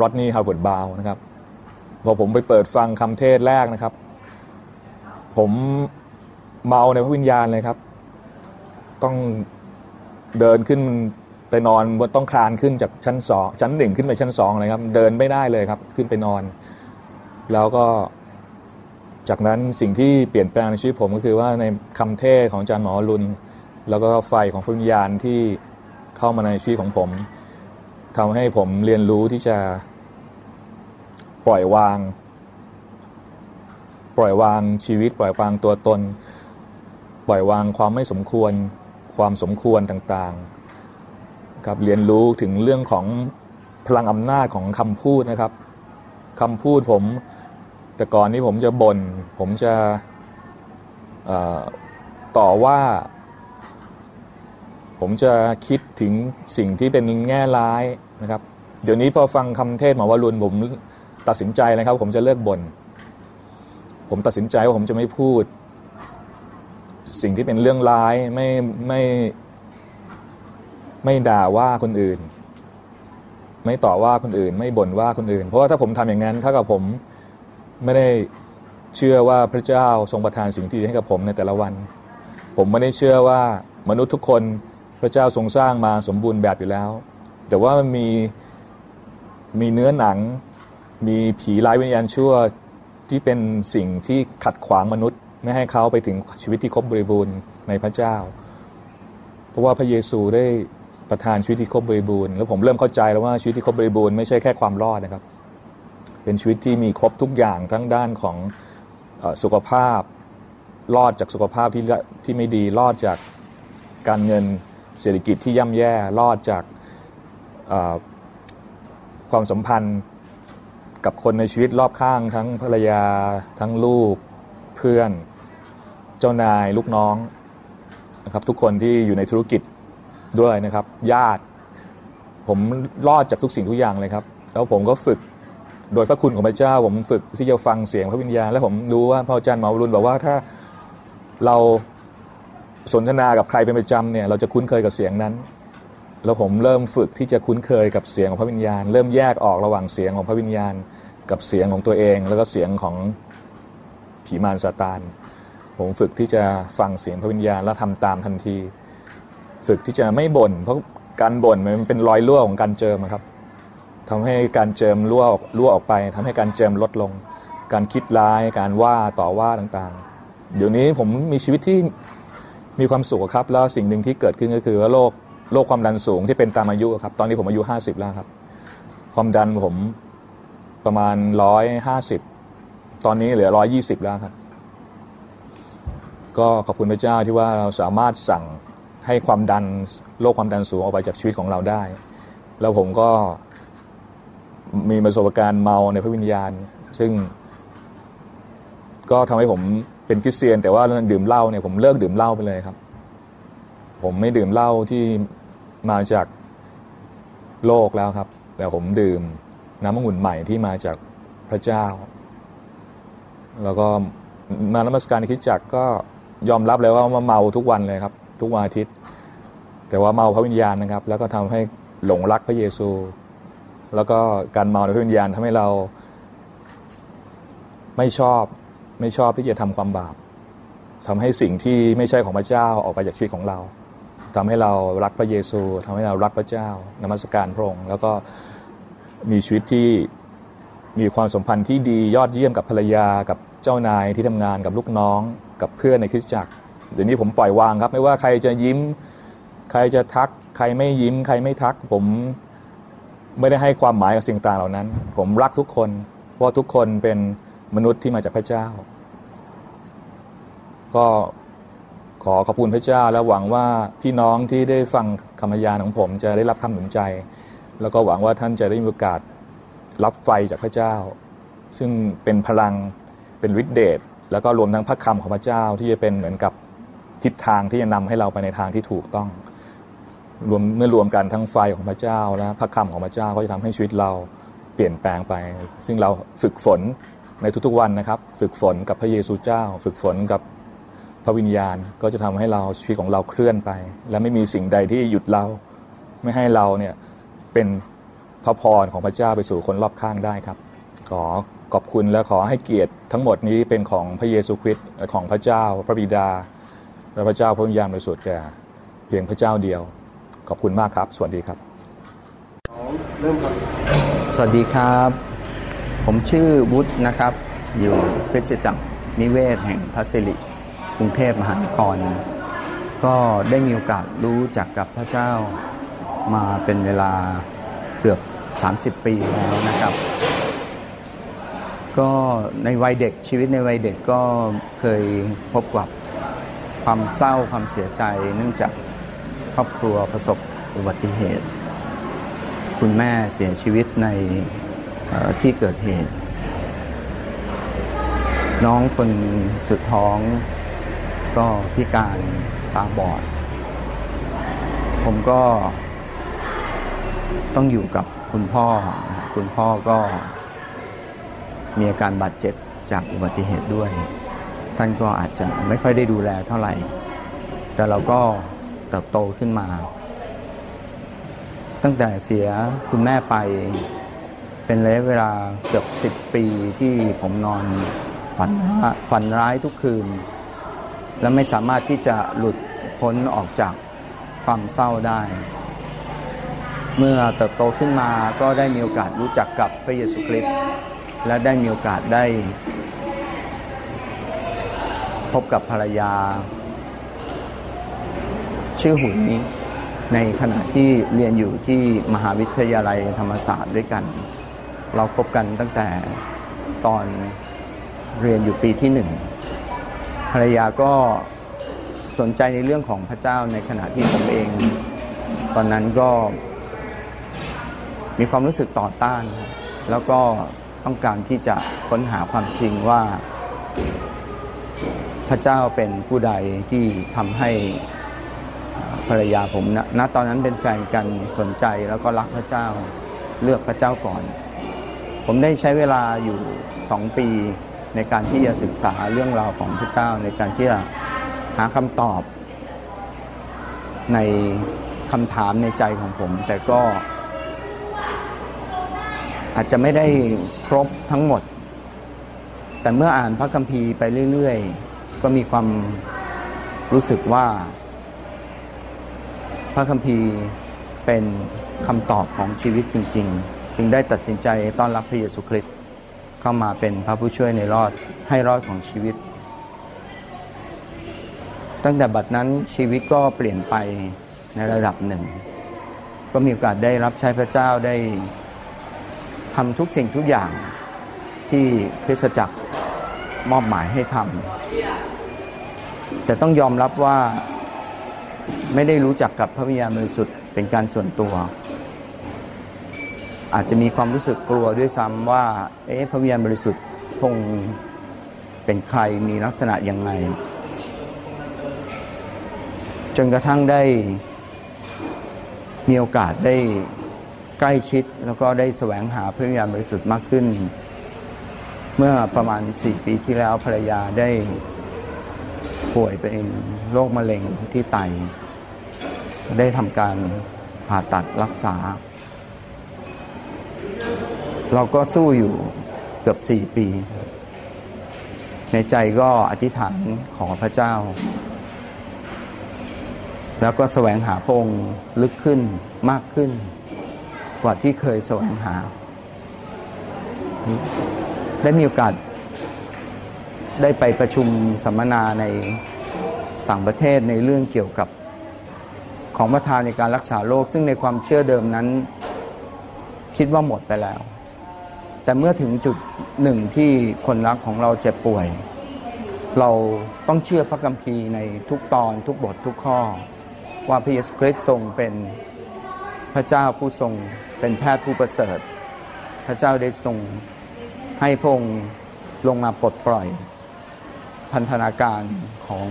รอดนี่ฮาวเวิร์ด บราวน์นะครับพอผมไปเปิดฟังคำเทศน์แรกนะครับ ผมเมาในพระวิญญาณเลยครับ ต้องเดินขึ้น ไปนอนต้องคลานขึ้นจากชั้นสองชั้นหนึ่งขึ้นไปชั้นสองเลยครับ เดินไม่ได้เลยครับ ขึ้นไปนอน แล้วก็ จากนั้นสิ่งที่เปลี่ยนแปลงในชีวิตผมก็คือว่าในคำเทศของอาจารย์หมอรุนแล้วก็ไฟของพระวิญาณที่เข้ามาในชีวิตของผมทำให้ผมเรียนรู้ที่จะปล่อยวาง ปล่อยวางชีวิต ปล่อยวางตัวตน ปล่อยวางความไม่สมควร ความสมควรต่างๆ ครับเรียนรู้ถึงเรื่องของพลังอำนาจของคำพูดนะครับคำพูดผมแต่ก่อนนี้ผมจะบน่นผมจะต่อว่า ผมจะคิดถึงสิ่งที่เป็นแง่ร้ายนะครับ เดี๋ยวนี้พอฟังคำเทศหมอวรุณผมตัดสินใจเลยครับ ผมจะเลิกบน่นผมตัดสินใจว่าผมจะไม่พูด สิ่งที่เป็นเรื่องร้ายไม่ไม่ ไม่ด่าว่าคนอื่น ไม่ต่อว่าคนอื่น ไม่บ่นว่าคนอื่น เพราะว่าถ้าผมทำอย่างนั้นเท่ากับผมไม่ได้เชื่อว่าพระเจ้าทรงประทานสิ่งที่ดีให้กับผมในแต่ละวัน ผมไม่ได้เชื่อว่ามนุษย์ทุกคนพระเจ้าทรงสร้างมาสมบูรณ์แบบอยู่แล้ว แต่ว่ามันมีมีเนื้อหนัง มีผีร้ายวิญญาณชั่วที่เป็นสิ่งที่ขัดขวางมนุษย์ ไม่ให้เขาไปถึงชีวิตที่ครบบริบูรณ์ในพระเจ้า เพราะว่าพระเยซูได้ ประทานชีวิตที่ครบบริบูรณ์แล้วผมเริ่มเข้าใจแล้วว่าชีวิตที่ครบบริบูรณ์ไม่ใช่แค่ความรอดนะครับ เป็นชีวิตที่มีครบทุกอย่างทั้งด้านของสุขภาพรอดจากสุขภาพที่ที่ไม่ดีรอดจากการเงินเศรษฐกิจที่ย่ำแย่รอดจากความสัมพันธ์กับคนในชีวิตรอบข้าง ทั้งภรรยา ทั้งลูกเพื่อน เจ้านายลูกน้องนะครับทุกคนที่อยู่ในธุรกิจ ด้วยนะครับญาติ ผมรอดจากทุกสิ่งทุกอย่างเลยครับ แล้วผมก็ฝึกโดยพระคุณของพระเจ้า ผมฝึกที่จะฟังเสียงพระวิญญาณ และผมรู้ว่าพระอาจารย์หมอรุนบอกว่าถ้าเราสนทนากับใครเป็นประจำเนี่ยเราจะคุ้นเคยกับเสียงนั้น แล้วผมเริ่มฝึกที่จะคุ้นเคยกับเสียงของพระวิญญาณ เริ่มแยกออกระหว่างเสียงของพระวิญญาณ กับเสียงของตัวเอง แล้วก็เสียงของผีมารซาตานผมฝึกที่จะฟังเสียงพระวิญญาณแล้วทำตามทันที ฝึกที่จะไม่บน่นเพราะการบ่นมันเป็นรอยรั่วของการเจอมครับทำให้การเจิมรั่วรั่วออกไปทำให้การเจิมลดลง การคิดร้ายการว่าต่อว่าต่างๆ เดี๋ยวนี้ผมมีชีวิตที่มีความสุขครับ แล้วสิ่งหนึ่งที่เกิดขึ้นก็คือว่าโรคโรคความดันสูงที่เป็นตามอายุครับ ตอนนี้ผมอายุห้าสิบแล้วครับ ความดันผมประมาณร้อยห้าสิบตอนนี้เหลือร้อยยี่สิบแล้วครับ ก็ขอบคุณพระเจ้าที่ว่าเราสามารถสั่ง ให้ความดันโรคความดันสูงออกไปจากชีวิตของเราได้ แล้วผมก็มีประสบการณ์เมาในพระวิญญาณ ซึ่ง ก็ทำให้ผมเป็นคริสเตียน แต่ว่าดื่มเหล้าเนี่ยผมเลิกดื่มเหล้าไปเลยครับ ผมไม่ดื่มเหล้าที่มาจากโลกแล้วครับ แต่ผมดื่มน้ำมะงุ่นใหม่ที่มาจากพระเจ้า แล้วก็มานมัสการคิดจักก็ยอมรับเลยว่ามาเมาทุกวันเลยครับ ทุกวันอาทิตย์ แต่ว่าเมาพระวิญญาณนะครับ แล้วก็ทำให้หลงรักพระเยซู แล้วก็การเมาในพระวิญญาณทำให้เราไม่ชอบไม่ชอบที่จะทำความบาปทำให้สิ่งที่ไม่ใช่ของพระเจ้าออกไปจากชีวิตของเราทำให้เรารักพระเยซูทำให้เรารักพระเจ้านมัสการพระองค์แล้วก็มีชีวิตที่มีความสัมพันธ์ที่ดียอดเยี่ยมกับภรรยากับเจ้านายที่ทำงานกับลูกน้องกับเพื่อนในคริสตจักร เดี๋ยวนี้ผมปล่อยวางครับ ไม่ว่าใครจะยิ้ม ใครจะทัก ใครไม่ยิ้ม ใครไม่ทัก ผมไม่ได้ให้ความหมายกับสิ่งต่างเหล่านั้น ผมรักทุกคน เพราะทุกคนเป็นมนุษย์ที่มาจากพระเจ้า ก็ขอขอบคุณพระเจ้า และหวังว่าพี่น้องที่ได้ฟังคำพยานของผมจะได้รับคำหนุนใจ แล้วก็หวังว่าท่านจะได้มีโอกาสรับไฟจากพระเจ้า ซึ่งเป็นพลังเป็นฤทธิเดชแล้วก็รวมทั้งพระคำของพระเจ้าที่จะเป็นเหมือนกับ ทิศทางที่จะนำให้เราไปในทางที่ถูกต้อง รวมเมื่อรวมกันทั้งไฟของพระเจ้าและพระคำของพระเจ้าก็จะทำให้ชีวิตเราเปลี่ยนแปลงไป ซึ่งเราฝึกฝนในทุกๆวันนะครับ ฝึกฝนกับพระเยซูเจ้า ฝึกฝนกับพระวิญญาณก็จะทำให้เราชีวิตของเราเคลื่อนไป และไม่มีสิ่งใดที่หยุดเราไม่ให้เราเนี่ยเป็นพระพรของพระเจ้าไปสู่คนรอบข้างได้ครับ ขอขอบคุณและขอให้เกียรติทั้งหมดนี้เป็นของพระเยซูคริสต์ของพระเจ้า พระบิดา และพระเจ้าพระวิญญาณบริสุทธิ์แก่เพียงพระเจ้าเดียว ขอบคุณมากครับ สวัสดีครับสวัสดีครับ ผมชื่อวุฒินะครับ อยู่คริสตจักรนิเวศแห่งพระสิริกรุงเทพมหานคร ก็ได้มีโอกาสรู้จักกับพระเจ้ามาเป็นเวลาเกือบ 30 ปีแล้วนะครับ ก็ในวัยเด็กชีวิตในวัยเด็กก็เคยพบกับ ความเศร้าความเสียใจ เนื่องจากครอบครัวประสบอุบัติเหตุ คุณแม่เสียชีวิตในที่เกิดเหตุ น้องคนสุดท้องก็พิการตาบอด ผมก็ต้องอยู่กับคุณพ่อ คุณพ่อก็มีอาการบาดเจ็บจากอุบัติเหตุด้วย ท่านก็อาจจะไม่ค่อยได้ดูแลเท่าไหร่ แต่เราก็เติบโตขึ้นมา ตั้งแต่เสียคุณแม่ไป เป็นระยะเวลาเกือบสิบปีที่ผมนอนฝันฝันร้ายทุกคืน และไม่สามารถที่จะหลุดพ้นออกจากความเศร้าได้ เมื่อเติบโตขึ้นมาก็ได้มีโอกาสรู้จักกับพระเยซูคริสต์และได้มีโอกาสได้ พบกับภรรยา ชื่อหุยในขณะที่เรียนอยู่ที่มหาวิทยาลัยธรรมศาสตร์ด้วยกัน เราคบกันตั้งแต่ตอนเรียนอยู่ปีที่หนึ่งภรรยาก็สนใจในเรื่องของพระเจ้าในขณะที่ผมเอง ตอนนั้นก็มีความรู้สึกต่อต้าน แล้วก็ต้องการที่จะค้นหาความจริงว่า พระเจ้าเป็นผู้ใดที่ทำให้ภรรยาผมณณตอนนั้นเป็นแฟนกันสนใจแล้วก็รักพระเจ้าเลือกพระเจ้าก่อน ผมได้ใช้เวลาอยู่สองปีในการที่จะศึกษาเรื่องราวของพระเจ้า ในการที่จะหาคำตอบ ในคำถามในใจของผม แต่ก็ อาจจะไม่ได้ครบทั้งหมด แต่เมื่ออ่านพระคัมภีร์ไปเรื่อย ก็มีความรู้สึกว่า พระคัมภีร์เป็นคำตอบของชีวิตจริง ๆ จึงได้ตัดสินใจต้อนรับพระเยซูคริสต์เข้ามาเป็นพระผู้ช่วยในรอดให้รอดของชีวิต ตั้งแต่บัดนั้นชีวิตก็เปลี่ยนไปในระดับหนึ่ง ก็มีโอกาสได้รับใช้พระเจ้าได้ทำทุกสิ่งทุกอย่างที่คริสตจักรมอบหมายให้ทำ แต่ต้องยอมรับว่าไม่ได้รู้จักกับพระวิญญาณบริสุทธิ์เป็นการส่วนตัว อาจจะมีความรู้สึกกลัวด้วยซ้ำว่า เอ๊ะพระวิญญาณบริสุทธิ์คงเป็นใครมีลักษณะยังไง จนกระทั่งได้มีโอกาสได้ใกล้ชิดแล้วก็ได้แสวงหาพระวิญญาณบริสุทธิ์มากขึ้น เมื่อประมาณสี่ปีที่แล้วภรรยาได้ ป่วยเป็นโรคมะเร็งที่ไต ได้ทำการผ่าตัดรักษา เราก็สู้อยู่เกือบสี่ปี ในใจก็อธิษฐานขอพระเจ้า แล้วก็แสวงหาพระองค์ลึกขึ้นมากขึ้น กว่าที่เคยแสวงหา ได้มีโอกาส ได้ไปประชุมสัมมนาในต่างประเทศในเรื่องเกี่ยวกับของประทานในการรักษาโรคซึ่งในความเชื่อเดิมนั้น คิดว่าหมดไปแล้ว แต่เมื่อถึงจุดหนึ่งที่คนรักของเราเจ็บป่วย เราต้องเชื่อพระคัมภีร์ในทุกตอนทุกบททุกข้อ ว่าพระเยซูคริสต์ทรงเป็นพระเจ้าผู้ทรงเป็นแพทย์ผู้ประเสริฐ พระเจ้าได้ทรงให้พระองค์ลงมาปลดปล่อย พันธนาการของ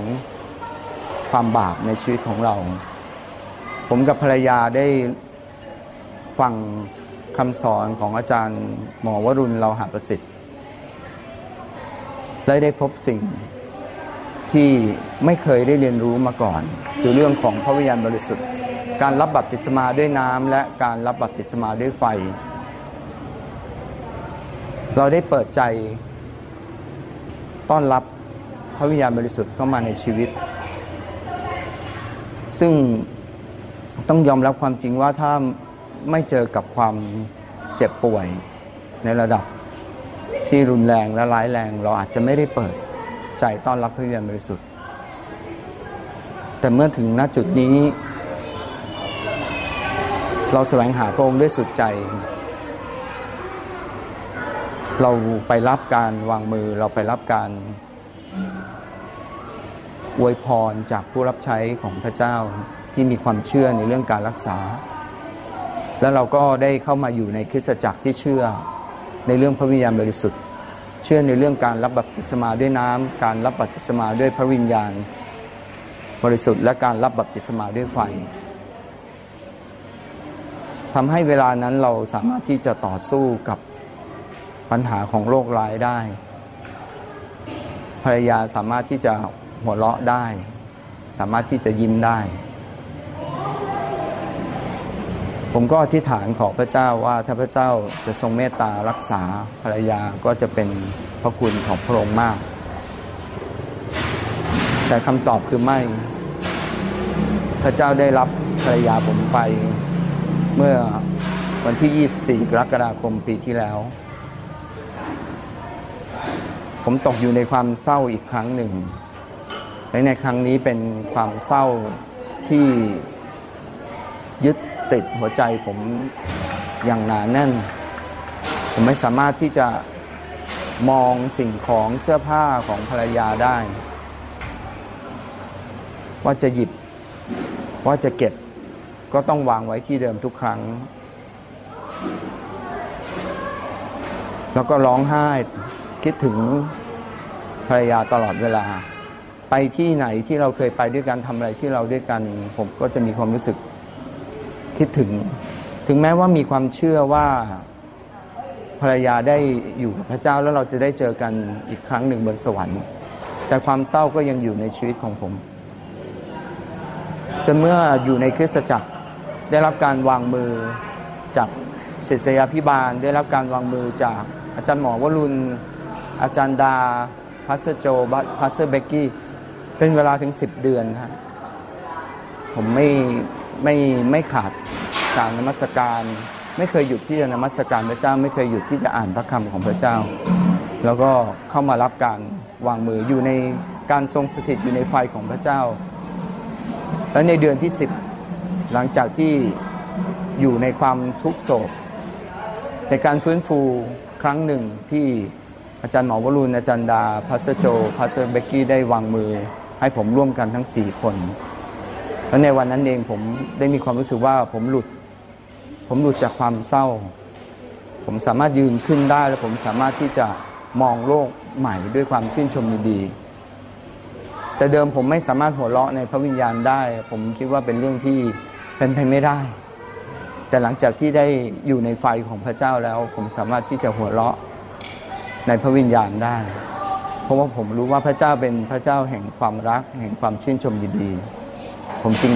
ความบาปในชีวิตของเรา ผมกับภรรยาได้ฟังคำสอนของอาจารย์หมอวรุณเราหาประสิทธิ์ และได้พบสิ่งที่ไม่เคยได้เรียนรู้มาก่อน คือเรื่องของพระวิญญาณบริสุทธิ์ การรับบัพติศมาด้วยน้ำและการรับบัพติศมาด้วยไฟ เราได้เปิดใจต้อนรับ พระวิญญาณบริสุทธิ์เข้ามาในชีวิต ซึ่งต้องยอมรับความจริงว่าถ้าไม่เจอกับความเจ็บป่วยในระดับที่รุนแรงและร้ายแรง เราอาจจะไม่ได้เปิดใจต้อนรับพระวิญญาณบริสุทธิ์ แต่เมื่อถึงณจุดนี้ เราแสวงหาพระองค์ด้วยสุดใจ เราไปรับการวางมือเราไปรับการ อวยพรจากผู้รับใช้ของพระเจ้าที่มีความเชื่อในเรื่องการรักษา แล้วเราก็ได้เข้ามาอยู่ในคริสตจักรที่เชื่อในเรื่องพระวิญญาณบริสุทธิ์ เชื่อในเรื่องการรับบัพติศมาด้วยน้ำการรับบัพติศมาด้วยพระวิญญาณ บริสุทธิ์ และการรับบัพติศมาด้วยไฟทำให้เวลานั้นเราสามารถที่จะต่อสู้กับปัญหาของโรคร้ายได้ ภรรยาสามารถที่จะ หัวเราะได้ สามารถที่จะยิ้มได้ ผมก็อธิษฐานขอพระเจ้าว่าถ้าพระเจ้าจะทรงเมตตารักษาภรรยาก็จะเป็นพระคุณของพระองค์มาก แต่คำตอบคือไม่ พระเจ้าได้รับภรรยาผมไป เมื่อวันที่ 24 กรกฎาคมปีที่แล้ว ผมตกอยู่ในความเศร้าอีกครั้งหนึ่ง และในครั้งนี้เป็นความเศร้าที่ยึดติดหัวใจผมอย่างหนาแน่น ผมไม่สามารถที่จะมองสิ่งของเสื้อผ้าของภรรยาได้ ว่าจะหยิบ ว่าจะเก็บก็ต้องวางไว้ที่เดิมทุกครั้ง แล้วก็ร้องไห้คิดถึงภรรยาตลอดเวลา ไปที่ไหนที่เราเคยไปด้วยกันทำอะไรที่เราด้วยกัน ผมก็จะมีความรู้สึกคิดถึง ถึงแม้ว่ามีความเชื่อว่าภรรยาได้อยู่กับพระเจ้าแล้วเราจะได้เจอกันอีกครั้งหนึ่งบนสวรรค์ แต่ความเศร้าก็ยังอยู่ในชีวิตของผมจนเมื่ออยู่ในคริสตจักรได้รับการวางมือจากศิษยาพิบาล ได้รับการวางมือจากอาจารย์หมอวรุณอาจารย์ดาพัสโจพัสเบกกี้ เป็นเวลาถึง10เดือนฮะผมไม่ไม่ไม่ขาดการนมัสการ ไม่เคยหยุดที่จะนมัสการพระเจ้า ไม่เคยหยุดที่จะอ่านพระคำของพระเจ้า แล้วก็เข้ามารับการวางมืออยู่ในการทรงสถิตอยู่ในไฟของพระเจ้า และในเดือนที่10หลังจากที่อยู่ในความทุกโศกในการฟื้นฟูครั้งหนึ่งที่อาจารย์หมอวรุณอาจารย์ดาพัสโจพัสเบกกี้ได้วางมือ ให้ผมร่วมกันทั้ง4คนแล้วในวันนั้นเองผมได้มีความรู้สึกว่าผมหลุด ผมหลุดจากความเศร้า ผมสามารถยืนขึ้นได้และผมสามารถที่จะมองโลกใหม่ด้วยความชื่นชมดีๆแต่เดิมผมไม่สามารถหัวเราะในพระวิญญาณได้ ผมคิดว่าเป็นเรื่องที่เป็นไปไม่ได้ แต่หลังจากที่ได้อยู่ในไฟของพระเจ้าแล้ว ผมสามารถที่จะหัวเราะในพระวิญญาณได้ เพราะว่าผมรู้ว่าพระเจ้าเป็นพระเจ้าแห่งความรัก แห่งความชื่นชมยินดี ผมจึง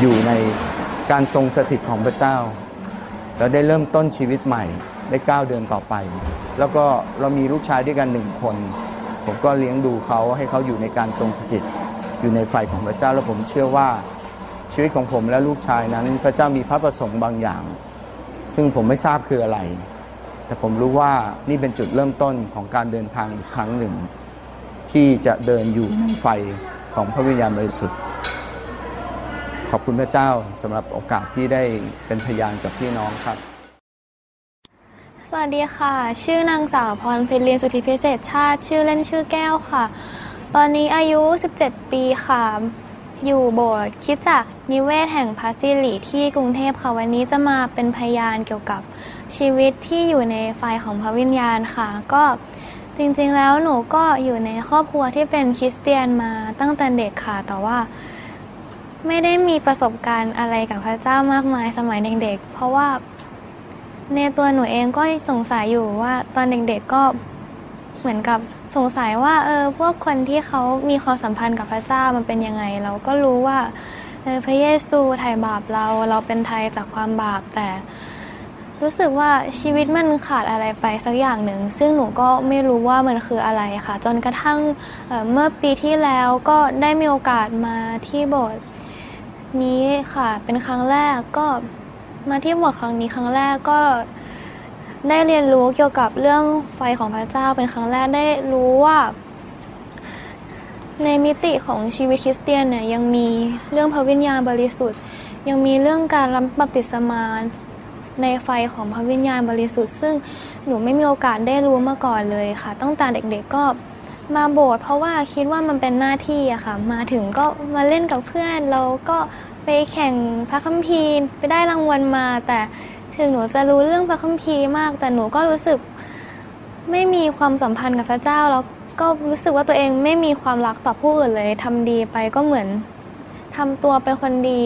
อยู่ในการทรงสถิตของพระเจ้า แล้วได้เริ่มต้นชีวิตใหม่ได้ก้าวเดินต่อไป แล้วก็เรามีลูกชายด้วยกันหนึ่งคน ผมก็เลี้ยงดูเขาให้เขาอยู่ในการทรงสถิตอยู่ในไฟของพระเจ้าและผมเชื่อว่าชีวิตของผมและลูกชายนั้น พระเจ้ามีพระประสงค์บางอย่าง ซึ่งผมไม่ทราบคืออะไร แต่ผมรู้ว่านี่เป็นจุดเริ่มต้นของการเดินทางอีกครั้งหนึ่ง ที่จะเดินอยู่ในไฟของพระวิญญาณบริสุทธิ์ ขอบคุณพระเจ้าสำหรับโอกาสที่ได้เป็นพยานกับพี่น้องครับ สวัสดีค่ะ ชื่อนางสาวพรเพชรเรียนสุทธิพิเศษชาติ ชื่อเล่นชื่อแก้วค่ะ ตอนนี้อายุ 17 ปีค่ะอยู่โบสถ์คิดจากนิเวศแห่งพัสซิลิที่กรุงเทพค่ะวันนี้จะมาเป็นพยานเกี่ยวกับ ชีวิตที่อยู่ในไฟของพระวิญญาณค่ะ ก็จริงๆแล้วหนูก็อยู่ในครอบครัวที่เป็นคริสเตียนมาตั้งแต่เด็กค่ะ แต่ว่าไม่ได้มีประสบการณ์อะไรกับพระเจ้ามากมายสมัยเด็กๆ เพราะว่าในตัวหนูเองก็สงสัยอยู่ว่าตอนเด็กๆก็เหมือนกับสงสัยว่าเออพวกคนที่เขามีความสัมพันธ์กับพระเจ้ามันเป็นยังไง เราก็รู้ว่าเออพระเยซูไถ่บาปเราเราเป็นไทยจากความบาปแต่ รู้สึกว่าชีวิตมันขาดอะไรไปสักอย่างหนึ่ง ซึ่งหนูก็ไม่รู้ว่ามันคืออะไรค่ะ จนกระทั่งเเมื่อปีที่แล้วก็ได้มีโอกาสมาที่โบสถ์นี้ค่ะ เป็นครั้งแรกก็มาที่โบสถ์ครั้งนี้ครั้งแรกก็ได้เรียนรู้เกี่ยวกับเรื่องไฟของพระเจ้าเป็นครั้งแรกได้รู้ว่า ในมิติของชีวิตคริสเตียนเนี่ยยังมีเรื่องพระวิญญาณบริสุทธิ์ ยังมีเรื่องการรับบัพติศมา ในไฟของพระวิญญาณบริสุทธิ์ ซึ่งหนูไม่มีโอกาสได้รู้มาก่อนเลยค่ะ ตั้งแต่เด็กๆก็มาโบสถ์เพราะว่าคิดว่ามันเป็นหน้าที่อะค่ะ มาถึงก็มาเล่นกับเพื่อนเราก็ไปแข่งพระคัมภีร์ไปได้รางวัลมา แต่ถึงหนูจะรู้เรื่องพระคัมภีร์มาก แต่หนูก็รู้สึกไม่มีความสัมพันธ์กับพระเจ้าแล้วก็รู้สึกว่าตัวเองไม่มีความรักต่อผู้อื่นเลยทำดีไปก็เหมือน ทำตัวเป็นคนดี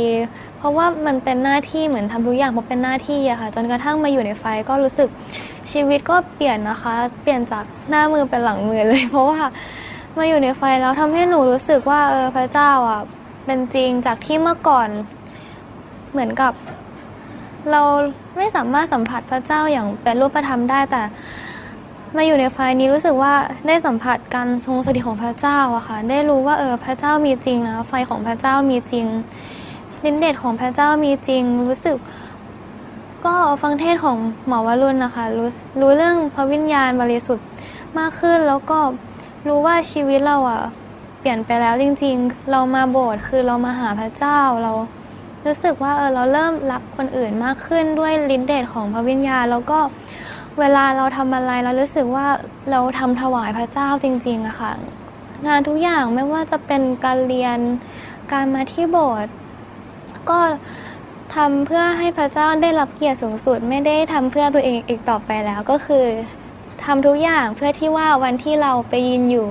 เพราะว่ามันเป็นหน้าที่เหมือนทำทุกอย่างเพราะเป็นหน้าที่อะค่ะ จนกระทั่งมาอยู่ในไฟก็รู้สึกชีวิตก็เปลี่ยนนะคะ เปลี่ยนจากหน้ามือเป็นหลังมือเลย เพราะว่ามาอยู่ในไฟแล้วทำให้หนูรู้สึกว่าเออพระเจ้าอะเป็นจริงจากที่เมื่อก่อนเหมือนกับ เราไม่สามารถสัมผัสพระเจ้าอย่างเป็นรูปธรรมได้แต่ มาอยู่ในไฟนี้รู้สึกว่าได้สัมผัสการทรงสถิตของพระเจ้าอะค่ะ ได้รู้ว่าเออพระเจ้ามีจริงนะไฟของพระเจ้ามีจริงลิ้นเด็ดของพระเจ้ามีจริง รู้สึก ก็ฟังเทศของหมอวรุณนะคะรู้รู้เรื่องพระวิญญาณบริสุทธิ์มากขึ้นแล้วก็รู้ว่าชีวิตเราอะเปลี่ยนไปแล้วจริง ๆ เรามาโบสถ์คือเรามาหาพระเจ้าเรา รู้สึกว่าเออเราเริ่มรักคนอื่นมากขึ้นด้วยลิ้นเดชของพระวิญญาณแล้วก็ เวลาเราทำอะไรเรารู้สึกว่าเราทำถวายพระเจ้าจริงๆอะค่ะ งานทุกอย่างไม่ว่าจะเป็นการเรียนการมาที่โบสถ์ก็ทำเพื่อให้พระเจ้าได้รับเกียรติสูงสุด ไม่ได้ทำเพื่อตัวเองอีกต่อไปแล้วก็คือทำทุกอย่างเพื่อที่ว่าวันที่เราไปยืนอยู่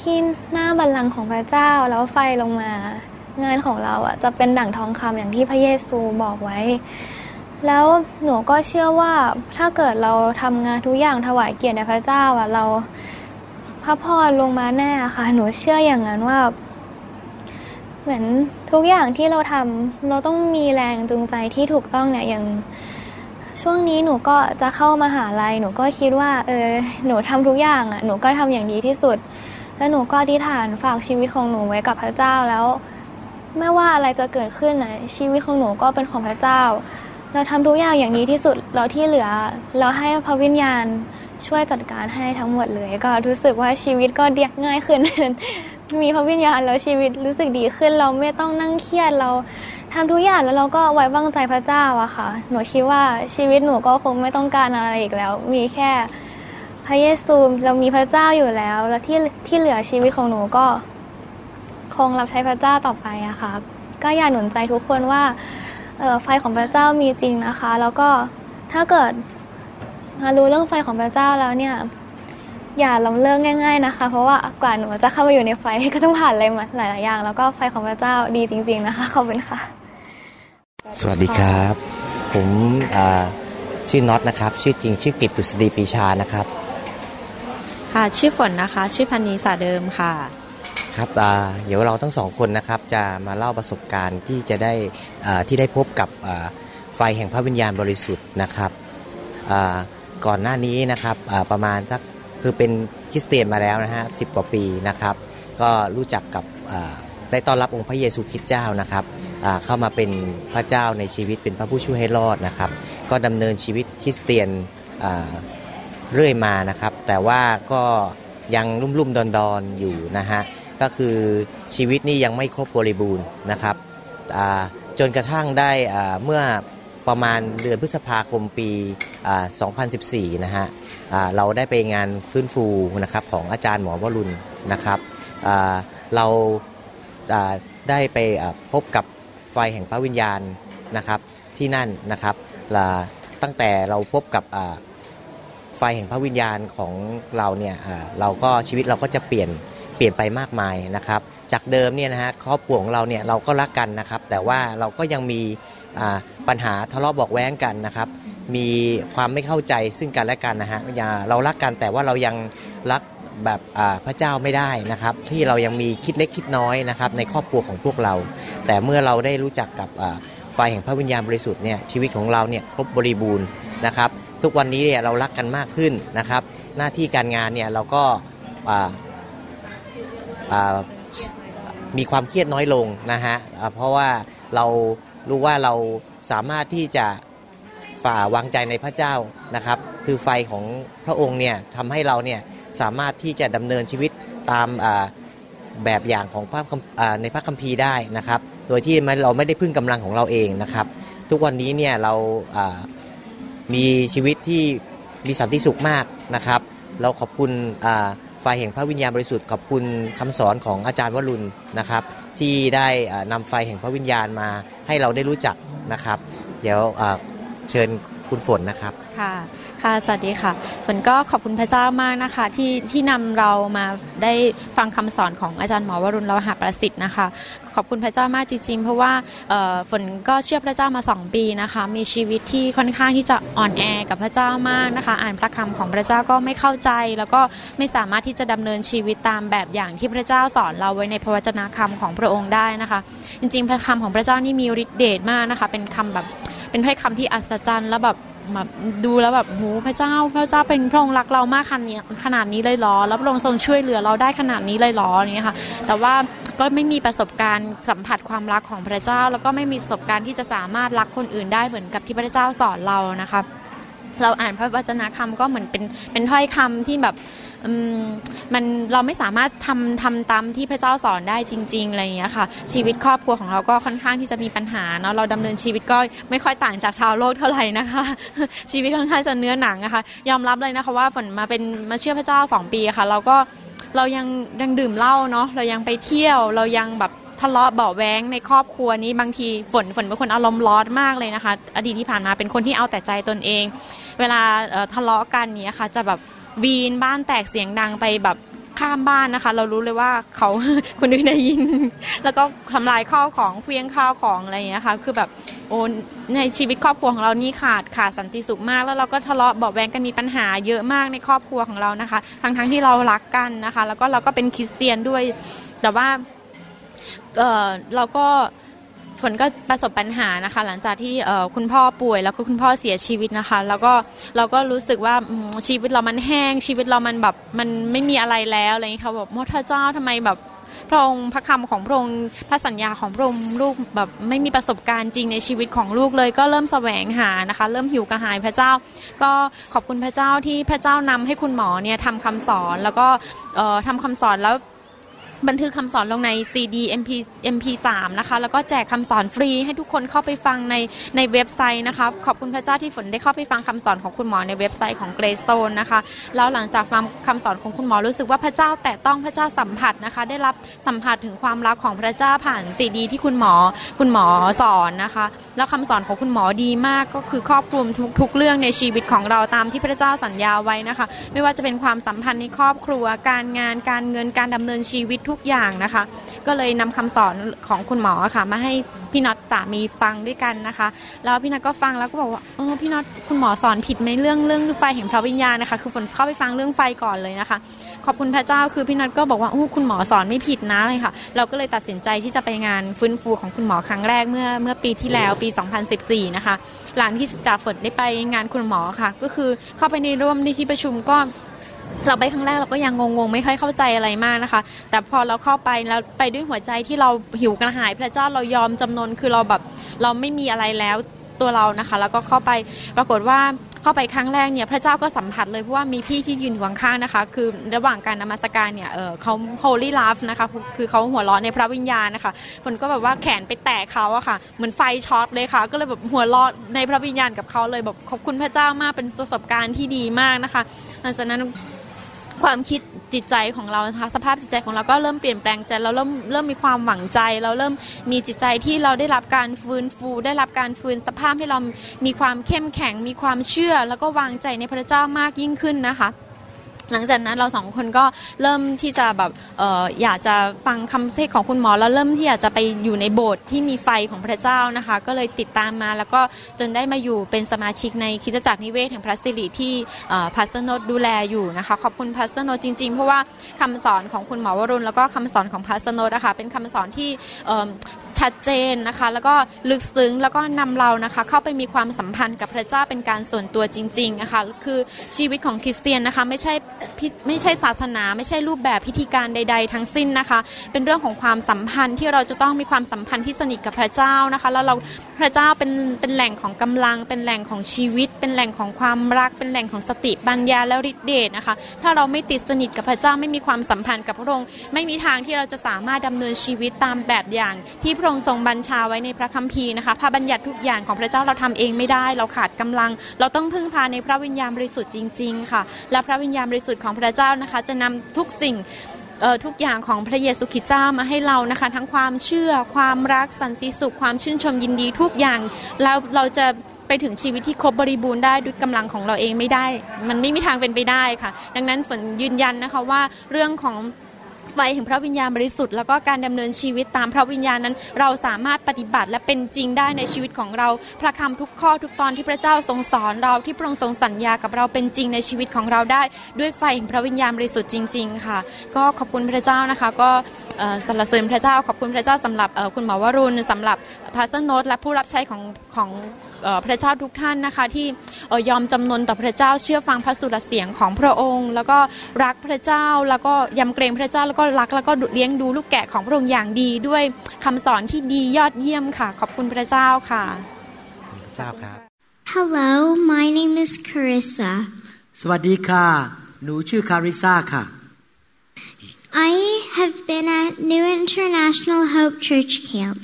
ที่หน้าบัลลังก์ของพระเจ้าแล้วไฟลงมา งานของเราอะจะเป็นดั่งทองคำอย่างที่พระเยซูบอกไว้ แล้วหนูก็เชื่อว่าถ้าเกิดเราทำงานทุกอย่างถวายเกียรติแด่พระเจ้าอะเราพระพรลงมาแน่ค่ะ หนูเชื่ออย่างนั้นว่า เหมือนทุกอย่างที่เราทำเราต้องมีแรงจูงใจที่ถูกต้องเนี่ยอย่างช่วงนี้หนูก็จะเข้ามาหาลัยหนูก็คิดว่า เออหนูทำทุกอย่างอะหนูก็ทำอย่างดีที่สุด แล้วหนูก็อธิษฐานฝากชีวิตของหนูไว้กับพระเจ้าแล้ว ไม่ว่าอะไรจะเกิดขึ้นนะชีวิตของหนูก็เป็นของพระเจ้า เราทำทุกอย่างอย่างดีที่สุดแล้วที่เหลือ เราให้พระวิญญาณช่วยจัดการให้ทั้งหมดเลย ก็รู้สึกว่าชีวิตก็เดียกง่ายขึ้น มีพระวิญญาณแล้วชีวิตรู้สึกดีขึ้น เราไม่ต้องนั่งเครียดเราทำทุกอย่างแล้วเราก็ไว้วางใจพระเจ้าอะค่ะ หนูคิดว่าชีวิตหนูก็คงไม่ต้องการอะไรอีกแล้ว มีแค่พระเยซูเรามีพระเจ้าอยู่แล้ว แล้วที่ที่เหลือชีวิตของหนูก็ คงรับใช้พระเจ้าต่อไปอะค่ะ ก็อยากหนุนใจทุกคนว่า ไฟของพระเจ้ามีจริงนะคะ แล้วก็ถ้าเกิดมารู้เรื่องไฟของพระเจ้าแล้วเนี่ย อย่าล้มเลิกง่าย ๆนะคะ เพราะว่ากว่าหนูจะเข้ามาอยู่ในไฟก็ต้องผ่านอะไรมาหลายๆอย่าง แล้วก็ไฟของพระเจ้าดีจริง ๆนะคะขอบคุณค่ะ สวัสดีครับ ผมอ่าชื่อน็อตนะครับ ชื่อจริงชื่อกิตตุสดีปีชานะครับ ค่ะชื่อฝนนะคะ ชื่อพันนีสาเดิมค่ะ ครับเดี๋ยวเราทั้งสองคนนะครับจะมาเล่าประสบการณ์ที่จะได้ที่ได้พบกับไฟแห่งพระวิญญาณบริสุทธิ์นะครับก่อนหน้านี้นะครับประมาณสักคือเป็นคริสเตียนมาแล้วนะฮะสิกว่าปีนะครับ ก็รู้จักกับได้ต้อนรับองค์พระเยซูคริสต์เจ้านะครับเข้ามาเป็นพระเจ้าในชีวิตเป็นพระผู้ช่วยให้รอดนะครับ ก็ดำเนินชีวิตคริสเตียนเรื่อยมานะครับ แต่ว่าก็ยังรุ่มรุ่มดอนดอนอยู่นะฮะ ก็คือชีวิตนี่ยังไม่ครบบริบูรณ์นะครับจนกระทั่งได้เมื่อประมาณเดือนพฤษภาคมปี 2014 นะฮะเราได้ไปงานฟื้นฟูนะครับของอาจารย์หมอวรุณนะครับเราได้ไปพบกับไฟแห่งพระวิญญาณนะครับที่นั่นนะครับตั้งแต่เราพบกับไฟแห่งพระวิญญาณของเราเนี่ยเราก็ชีวิตเราก็จะเปลี่ยน เปลี่ยนไปมากมายนะครับ จากเดิมเนี่ยนะฮะครอบครัวของเราเนี่ยเราก็รักกันนะครับ แต่ว่าเราก็ยังมีปัญหาทะเลาะบอกแว้งกันนะครับ มีความไม่เข้าใจซึ่งกันและกันนะฮะเรารักกันแต่ว่าเรายังรักแบบพระเจ้าไม่ได้นะครับ ที่เรายังมีคิดเล็กคิดน้อยนะครับ ในครอบครัวของพวกเรา แต่เมื่อเราได้รู้จักกับไฟแห่งพระวิญญาณบริสุทธิ์เนี่ยชีวิตของเราเนี่ยครบบริบูรณ์นะครับ ทุกวันนี้เนี่ยเรารักกันมากขึ้นนะครับ หน้าที่การงานเนี่ยเราก็ มีความเครียดน้อยลงนะฮะเพราะว่าเรารู้ว่าเราสามารถที่จะฝ่าวางใจในพระเจ้านะครับ คือไฟของพระองค์เนี่ยทำให้เราเนี่ยสามารถที่จะดำเนินชีวิตตามแบบอย่างของพระในพระคัมภีร์ได้นะครับ โดยที่เราไม่ได้พึ่งกำลังของเราเองนะครับ ทุกวันนี้เนี่ยเรามีชีวิตที่มีสันติสุขมากนะครับ เราขอบคุณ ไฟแห่งพระวิญญาณบริสุทธิ์ขอบคุณคำสอนของอาจารย์วรุณนะครับ ที่ได้นำไฟแห่งพระวิญญาณมาให้เราได้รู้จักนะครับ เดี๋ยวเชิญคุณฝนนะครับค่ะ ค่ะ สวัสดีค่ะฝนก็ขอบคุณพระเจ้ามากนะคะที่ที่นำเรามาได้ฟังคำสอนของอาจารย์หมอวรุณเราหาประสิทธิ์นะคะ ขอบคุณพระเจ้ามากจริงๆ เพราะว่าฝนก็เชื่อพระเจ้ามา 2 ปีนะคะ มีชีวิตที่ค่อนข้างที่จะอ่อนแอกับพระเจ้ามากนะคะ อ่านพระคำของพระเจ้าก็ไม่เข้าใจ แล้วก็ไม่สามารถที่จะดำเนินชีวิตตามแบบอย่างที่พระเจ้าสอนเราไว้ในพระวจนะคำของพระองค์ได้นะคะ จริงๆ พระคำของพระเจ้านี่มีฤทธิ์เดชมากนะคะ เป็นคำแบบเป็นถ้อยคำที่อัศจรรย์แล้วแบบ แบบดูแล้วแบบโหพระเจ้าพระเจ้าเป็นพระองค์รักเรามากขนาดนี้ขนาดนี้เลยหรอแล้วพระองค์ทรงช่วยเหลือเราได้ขนาดนี้เลยหรออย่างเงี้ยค่ะ แต่ว่าก็ไม่มีประสบการณ์สัมผัสความรักของพระเจ้า แล้วก็ไม่มีประสบการณ์ที่จะสามารถรักคนอื่นได้เหมือนกับที่พระเจ้าสอนเรานะคะ เราอ่านพระวจนะคำก็เหมือนเป็นเป็นถ้อยคำที่แบบมันเราไม่สามารถทำทำตามที่พระเจ้าสอนได้จริงๆอะไรอย่างเงี้ยค่ะ ชีวิตครอบครัวของเราก็ค่อนข้างที่จะมีปัญหาเนาะเราดำเนินชีวิตก็ไม่ค่อยต่างจากชาวโลกเท่าไหร่นะคะ ชีวิตค่อนข้างจะเนื้อหนังนะคะ ยอมรับเลยนะคะว่าฝนมาเป็นมาเชื่อพระเจ้าสองปีค่ะ เราก็เรายังยังดื่มเหล้าเนาะเรายังไปเที่ยวเรายังแบบ ทะเลาะเบาแวงในครอบครัวนี้บางทีฝนฝนเป็นคนอารมณ์ร้อนมากเลยนะคะ อดีตที่ผ่านมาเป็นคนที่เอาแต่ใจตนเอง เวลาทะเลาะกันนี้ค่ะ จะแบบวีนบ้านแตกเสียงดังไปแบบข้ามบ้านนะคะ เรารู้เลยว่าเขาคนอื่นได้ยิน แล้วก็ทำลายข้าวของเคลี้ยงข้าวของอะไรอย่างเงี้ยค่ะคือแบบโอ้ในชีวิตครอบครัวของเรานี่ขาดขาดสันติสุขมาก แล้วเราก็ทะเลาะเบาแวงกันมีปัญหาเยอะมากในครอบครัวของเรานะคะ ทั้งทั้งที่เรารักกันนะคะ แล้วก็เราก็เป็นคริสเตียนด้วย แต่ว่า เราก็ฝนก็ประสบปัญหานะคะ หลังจากที่คุณพ่อป่วย แล้วก็คุณพ่อเสียชีวิตนะคะ แล้วก็เราก็รู้สึกว่าชีวิตเรามันแห้ง ชีวิตเรามันแบบมันไม่มีอะไรแล้วอะไรอย่างนี้ค่ะแบบมอเจ้าทำไมแบบพระองค์พระคำของพระองค์พระสัญญาของพระองค์ลูกแบบไม่มีประสบการณ์จริงในชีวิตของลูกเลย ก็เริ่มแสวงหานะคะ เริ่มหิวกระหายพระเจ้า ก็ขอบคุณพระเจ้าที่พระเจ้านำให้คุณหมอเนี่ยทำคำสอนแล้วก็ทำคำสอนแล้ว บันทึกคำสอนลงใน CD MP MP3 นะคะ แล้วก็แจกคำสอนฟรีให้ทุกคนเข้าไปฟังในในเว็บไซต์นะคะ ขอบคุณพระเจ้าที่ฝนได้เข้าไปฟังคำสอนของคุณหมอในเว็บไซต์ของ Greystone นะคะ แล้วหลังจากฟังคำสอนของคุณหมอรู้สึกว่าพระเจ้าแตะต้องพระเจ้าสัมผัสนะคะ ได้รับสัมผัสถึงความรักของพระเจ้าผ่านซีดีที่คุณหมอคุณหมอสอนนะคะ แล้วคำสอนของคุณหมอดีมากก็คือครอบคลุมทุกทุกเรื่องในชีวิตของเราตามที่พระเจ้าสัญญาไว้นะคะ ไม่ว่าจะเป็นความสัมพันธ์ในครอบครัว การงานการเงินการดำเนินชีวิตทุกอย่างนะคะ ก็เลยนำคำสอนของคุณหมอค่ะ มาให้พี่น็อตสามีฟังด้วยกันนะคะ แล้วพี่น็อตก็ฟังแล้วก็บอกว่าเออพี่น็อตคุณหมอสอนผิดไหมเรื่องเรื่องไฟแห่งพระวิญญาณนะคะ คือฝนเข้าไปฟังเรื่องไฟก่อนเลยนะคะ ขอบคุณพระเจ้าคือพี่น็อตก็บอกว่าโอ้คุณหมอสอนไม่ผิดนะเลยค่ะ เราก็เลยตัดสินใจที่จะไปงานฟื้นฟูของคุณหมอครั้งแรกเมื่อเมื่อปีที่แล้วปี 2014 นะคะ หลังที่จ่าฝนได้ไปงานคุณหมอค่ะ ก็คือเข้าไปในร่วมในที่ประชุมก็ เราไปครั้งแรกเราก็ยังงงๆ ไม่ค่อยเข้าใจอะไรมากนะคะ แต่พอเราเข้าไปแล้วไปด้วยหัวใจที่เราหิวกระหาย พระเจ้าเรายอมจำนนคือเราแบบเราไม่มีอะไรแล้วตัวเรานะคะ แล้วก็เข้าไปปรากฏว่าเข้าไปครั้งแรกเนี่ยพระเจ้าก็สัมผัสเลยเพราะว่ามีพี่ที่ยืนอยู่ข้างๆนะคะ คือระหว่างการนมัสการเนี่ยเออเขา holy love นะคะคือเขาหัวเราะในพระวิญญาณนะคะฝนก็แบบว่าแขนไปแตะเขาอะค่ะ เหมือนไฟช็อตเลยค่ะ ก็เลยแบบหัวเราะในพระวิญญาณกับเขาเลยแบบขอบคุณพระเจ้ามากเป็นประสบการณ์ที่ดีมากนะคะหลังจากนั้น ความคิดจิตใจของเรานะคะสภาพจิตใจของเราก็เริ่มเปลี่ยนแปลงใจเราเริ่มเริ่มมีความหวังใจ เราเริ่มมีจิตใจที่เราได้รับการฟื้นฟู ได้รับการฟื้นสภาพให้เรามีความเข้มแข็ง มีความเชื่อ แล้วก็วางใจในพระเจ้ามากยิ่งขึ้นนะคะ หลังจากนั้นเราสองคนก็เริ่มที่จะแบบอออยากจะฟังคำเทศของคุณหมอ แล้วเริ่มที่อยากจะไปอยู่ในโบสถ์ที่มีไฟของพระเจ้านะคะ ก็เลยติดตามมาแล้วก็จนได้มาอยู่เป็นสมาชิกในคริสตจักรนิเวศแห่งพระสิริที่พัสนดดูแลอยู่นะคะ ขอบคุณพัสนดจริง ๆ เพราะว่าคำสอนของคุณหมอวรุณแล้วก็คำสอนของพัสนดนะคะเป็นคำสอนที่ ชัดเจนนะคะ แล้วก็ลึกซึ้งแล้วก็นำเรานะคะเข้าไปมีความสัมพันธ์กับพระเจ้าเป็นการส่วนตัวจริงๆนะคะคือชีวิตของคริสเตียนนะคะไม่ใช่ไม่ใช่ศาสนา ไม่ใช่รูปแบบพิธีการใด ๆ ทั้งสิ้นนะคะ เป็นเรื่องของความสัมพันธ์ที่เราจะต้องมีความสัมพันธ์ที่สนิทกับพระเจ้านะคะแล้วเราพระเจ้าเป็นเป็นแหล่งของกำลัง เป็นแหล่งของชีวิต เป็นแหล่งของความรัก เป็นแหล่งของสติปัญญาและฤทธิเดชนะคะ ถ้าเราไม่ติดสนิทกับพระเจ้าไม่มีความสัมพันธ์กับพระองค์ ไม่มีทางที่เราจะสามารถดำเนินชีวิตตามแบบอย่างที่พระองค์ทรงบัญชาไว้ในพระคัมภีร์นะคะพระบัญญัติทุกอย่างของพระเจ้าเราทำเองไม่ได้ เราขาดกำลัง เราต้องพึ่งพาในพระวิญญาณบริสุทธิ์จริง ๆ ค่ะ และพระวิญญาณบริสุทธิ์ของพระเจ้านะคะ จะนำทุกสิ่งทุกอย่างของพระเยซูคริสต์เจ้ามาให้เรานะคะ ทั้งความเชื่อความรักสันติสุข ความชื่นชมยินดีทุกอย่างแล้วเราจะไปถึงชีวิตที่ครบบริบูรณ์ได้ด้วยกำลังของเราเองไม่ได้ มันไม่มีทางเป็นไปได้ค่ะ ดังนั้นฝนยืนยันนะคะว่าเรื่องของ ไฟแห่งพระวิญญาณบริสุทธิ์แล้วก็การดำเนินชีวิตตามพระวิญญาณนั้น เราสามารถปฏิบัติและเป็นจริงได้ในชีวิตของเรา พระคำทุกข้อทุกตอนที่พระเจ้าทรงสอนเราที่พระองค์ทรงสัญญากับเราเป็นจริงในชีวิตของเราได้ ด้วยไฟแห่งพระวิญญาณบริสุทธิ์จริง ๆ ค่ะ ก็ขอบคุณพระเจ้านะคะ ก็สรรเสริญพระเจ้าขอบคุณพระเจ้าสำหรับคุณหมอวรุณสำหรับพาสโนตและผู้รับใช้ของของพระเจ้าทุกท่านนะคะ ที่ยอมจำนนต่อพระเจ้าเชื่อฟังพระสุรเสียงของพระองค์ แล้วก็รักพระเจ้าแล้วก็ยำเกรงพระเจ้าแล้วก็รักแล้วก็เลี้ยงดูลูกแกะของพระองค์อย่างดีด้วยคำสอนที่ดียอดเยี่ยมค่ะ ขอบคุณพระเจ้าค่ะพระเจ้าครับ Hello my name is Carissa สวัสดีค่ะ หนูชื่อคาริซาค่ะ I have been at New International Hope Church Camp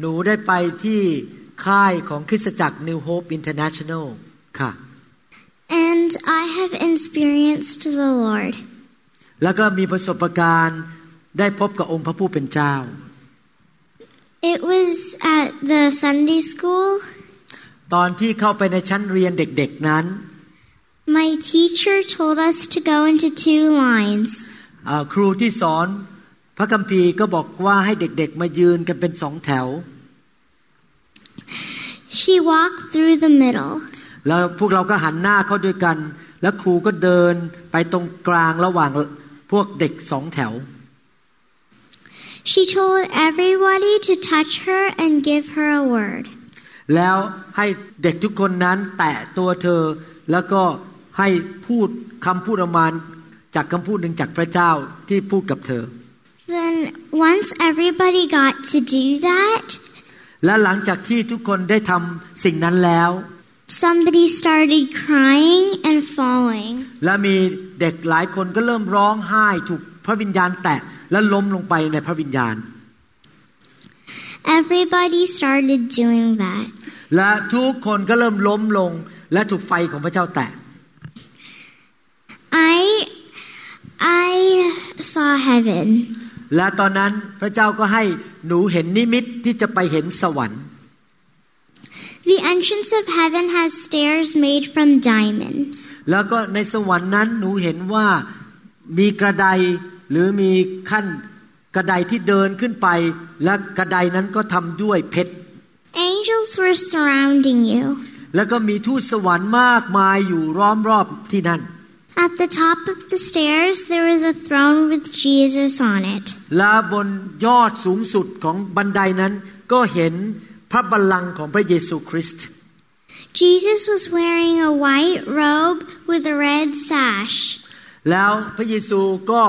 หนูได้ไปที่ ค่ายของคริสตจักร New Hope International ค่ะ and I have experienced the Lord แล้วก็มีประสบการณ์ได้พบกับองค์พระผู้เป็นเจ้า It was at the Sunday school ตอนที่เข้าไปในชั้นเรียนเด็กๆนั้น My teacher told us to go into two lines ครูที่สอนพระคัมภีร์ก็บอกว่าให้เด็กๆมายืนกันเป็นสองแถว She walked through the middle แล้วพวกเราก็หันหน้าเข้าด้วยกัน แล้วครูก็เดินไปตรงกลางระหว่างพวกเด็กสองแถว She told everybody to touch her and give her a word แล้วให้เด็กทุกคนนั้นแตะตัวเธอ แล้วก็ให้พูดคำพูดออกมาจากคำพูดหนึ่งจากพระเจ้าที่พูดกับเธอ Then once everybody got to do that และหลังจากที่ทุกคนได้ทำสิ่งนั้นแล้ว somebody started crying and falling และมีเด็กหลายคนก็เริ่มร้องไห้ถูกพระวิญญาณแตะและล้มลงไปในพระวิญญาณ everybody started doing that และทุกคนก็เริ่มล้มลงและถูกไฟของพระเจ้าแตะ I I saw heaven และตอนนั้นพระเจ้าก็ให้หนูเห็นนิมิตที่จะไปเห็นสวรรค์ The entrance of heaven has stairs made from diamond แล้วก็ในสวรรค์นั้นหนูเห็นว่ามีกระไดหรือมีขั้นกระไดที่เดินขึ้นไป และกระไดนั้นก็ทำด้วยเพชร Angels were surrounding you แล้วก็มีทูตสวรรค์มากมายอยู่ล้อมรอบที่นั่น At the top of the stairs there is a throne with Jesus on it และบนยอดสูงสุดของบันไดนั้นก็เห็นพระบัลลังก์ของพระเยซูคริสต์ Jesus was wearing a white robe with a red sash แล้วพระเยซูก็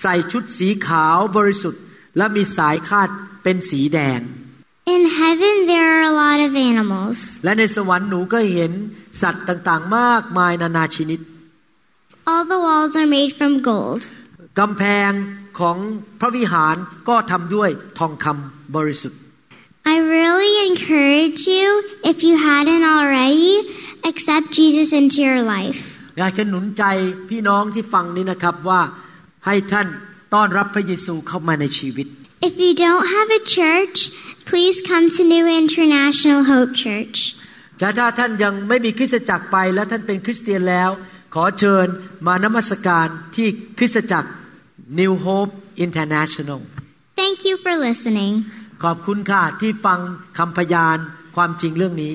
ใส่ชุดสีขาวบริสุทธิ์และมีสายคาดเป็นสีแดง In heaven, there are a lot of animals. และในสวรรค์หนูก็เห็นสัตว์ต่างๆ มากมายนานาชนิด All the walls are made from gold. กำแพงของพระวิหารก็ทำด้วยทองคำบริสุทธิ์ I really encourage you, if you hadn't already, accept Jesus into your life. อยากจะหนุนใจพี่น้องที่ฟังนี้นะครับว่าให้ท่านต้อนรับพระเยซูเข้ามาในชีวิต If you don't have a church, please come to New International Hope Church. และถ้าท่านยังไม่มีคริสตจักรไปและท่านเป็นคริสเตียนแล้ว ขอเชิญมานมัสการที่คริสตจักร New Hope International Thank you for listening. ขอบคุณค่ะที่ฟังคำพยานความจริงเรื่องนี้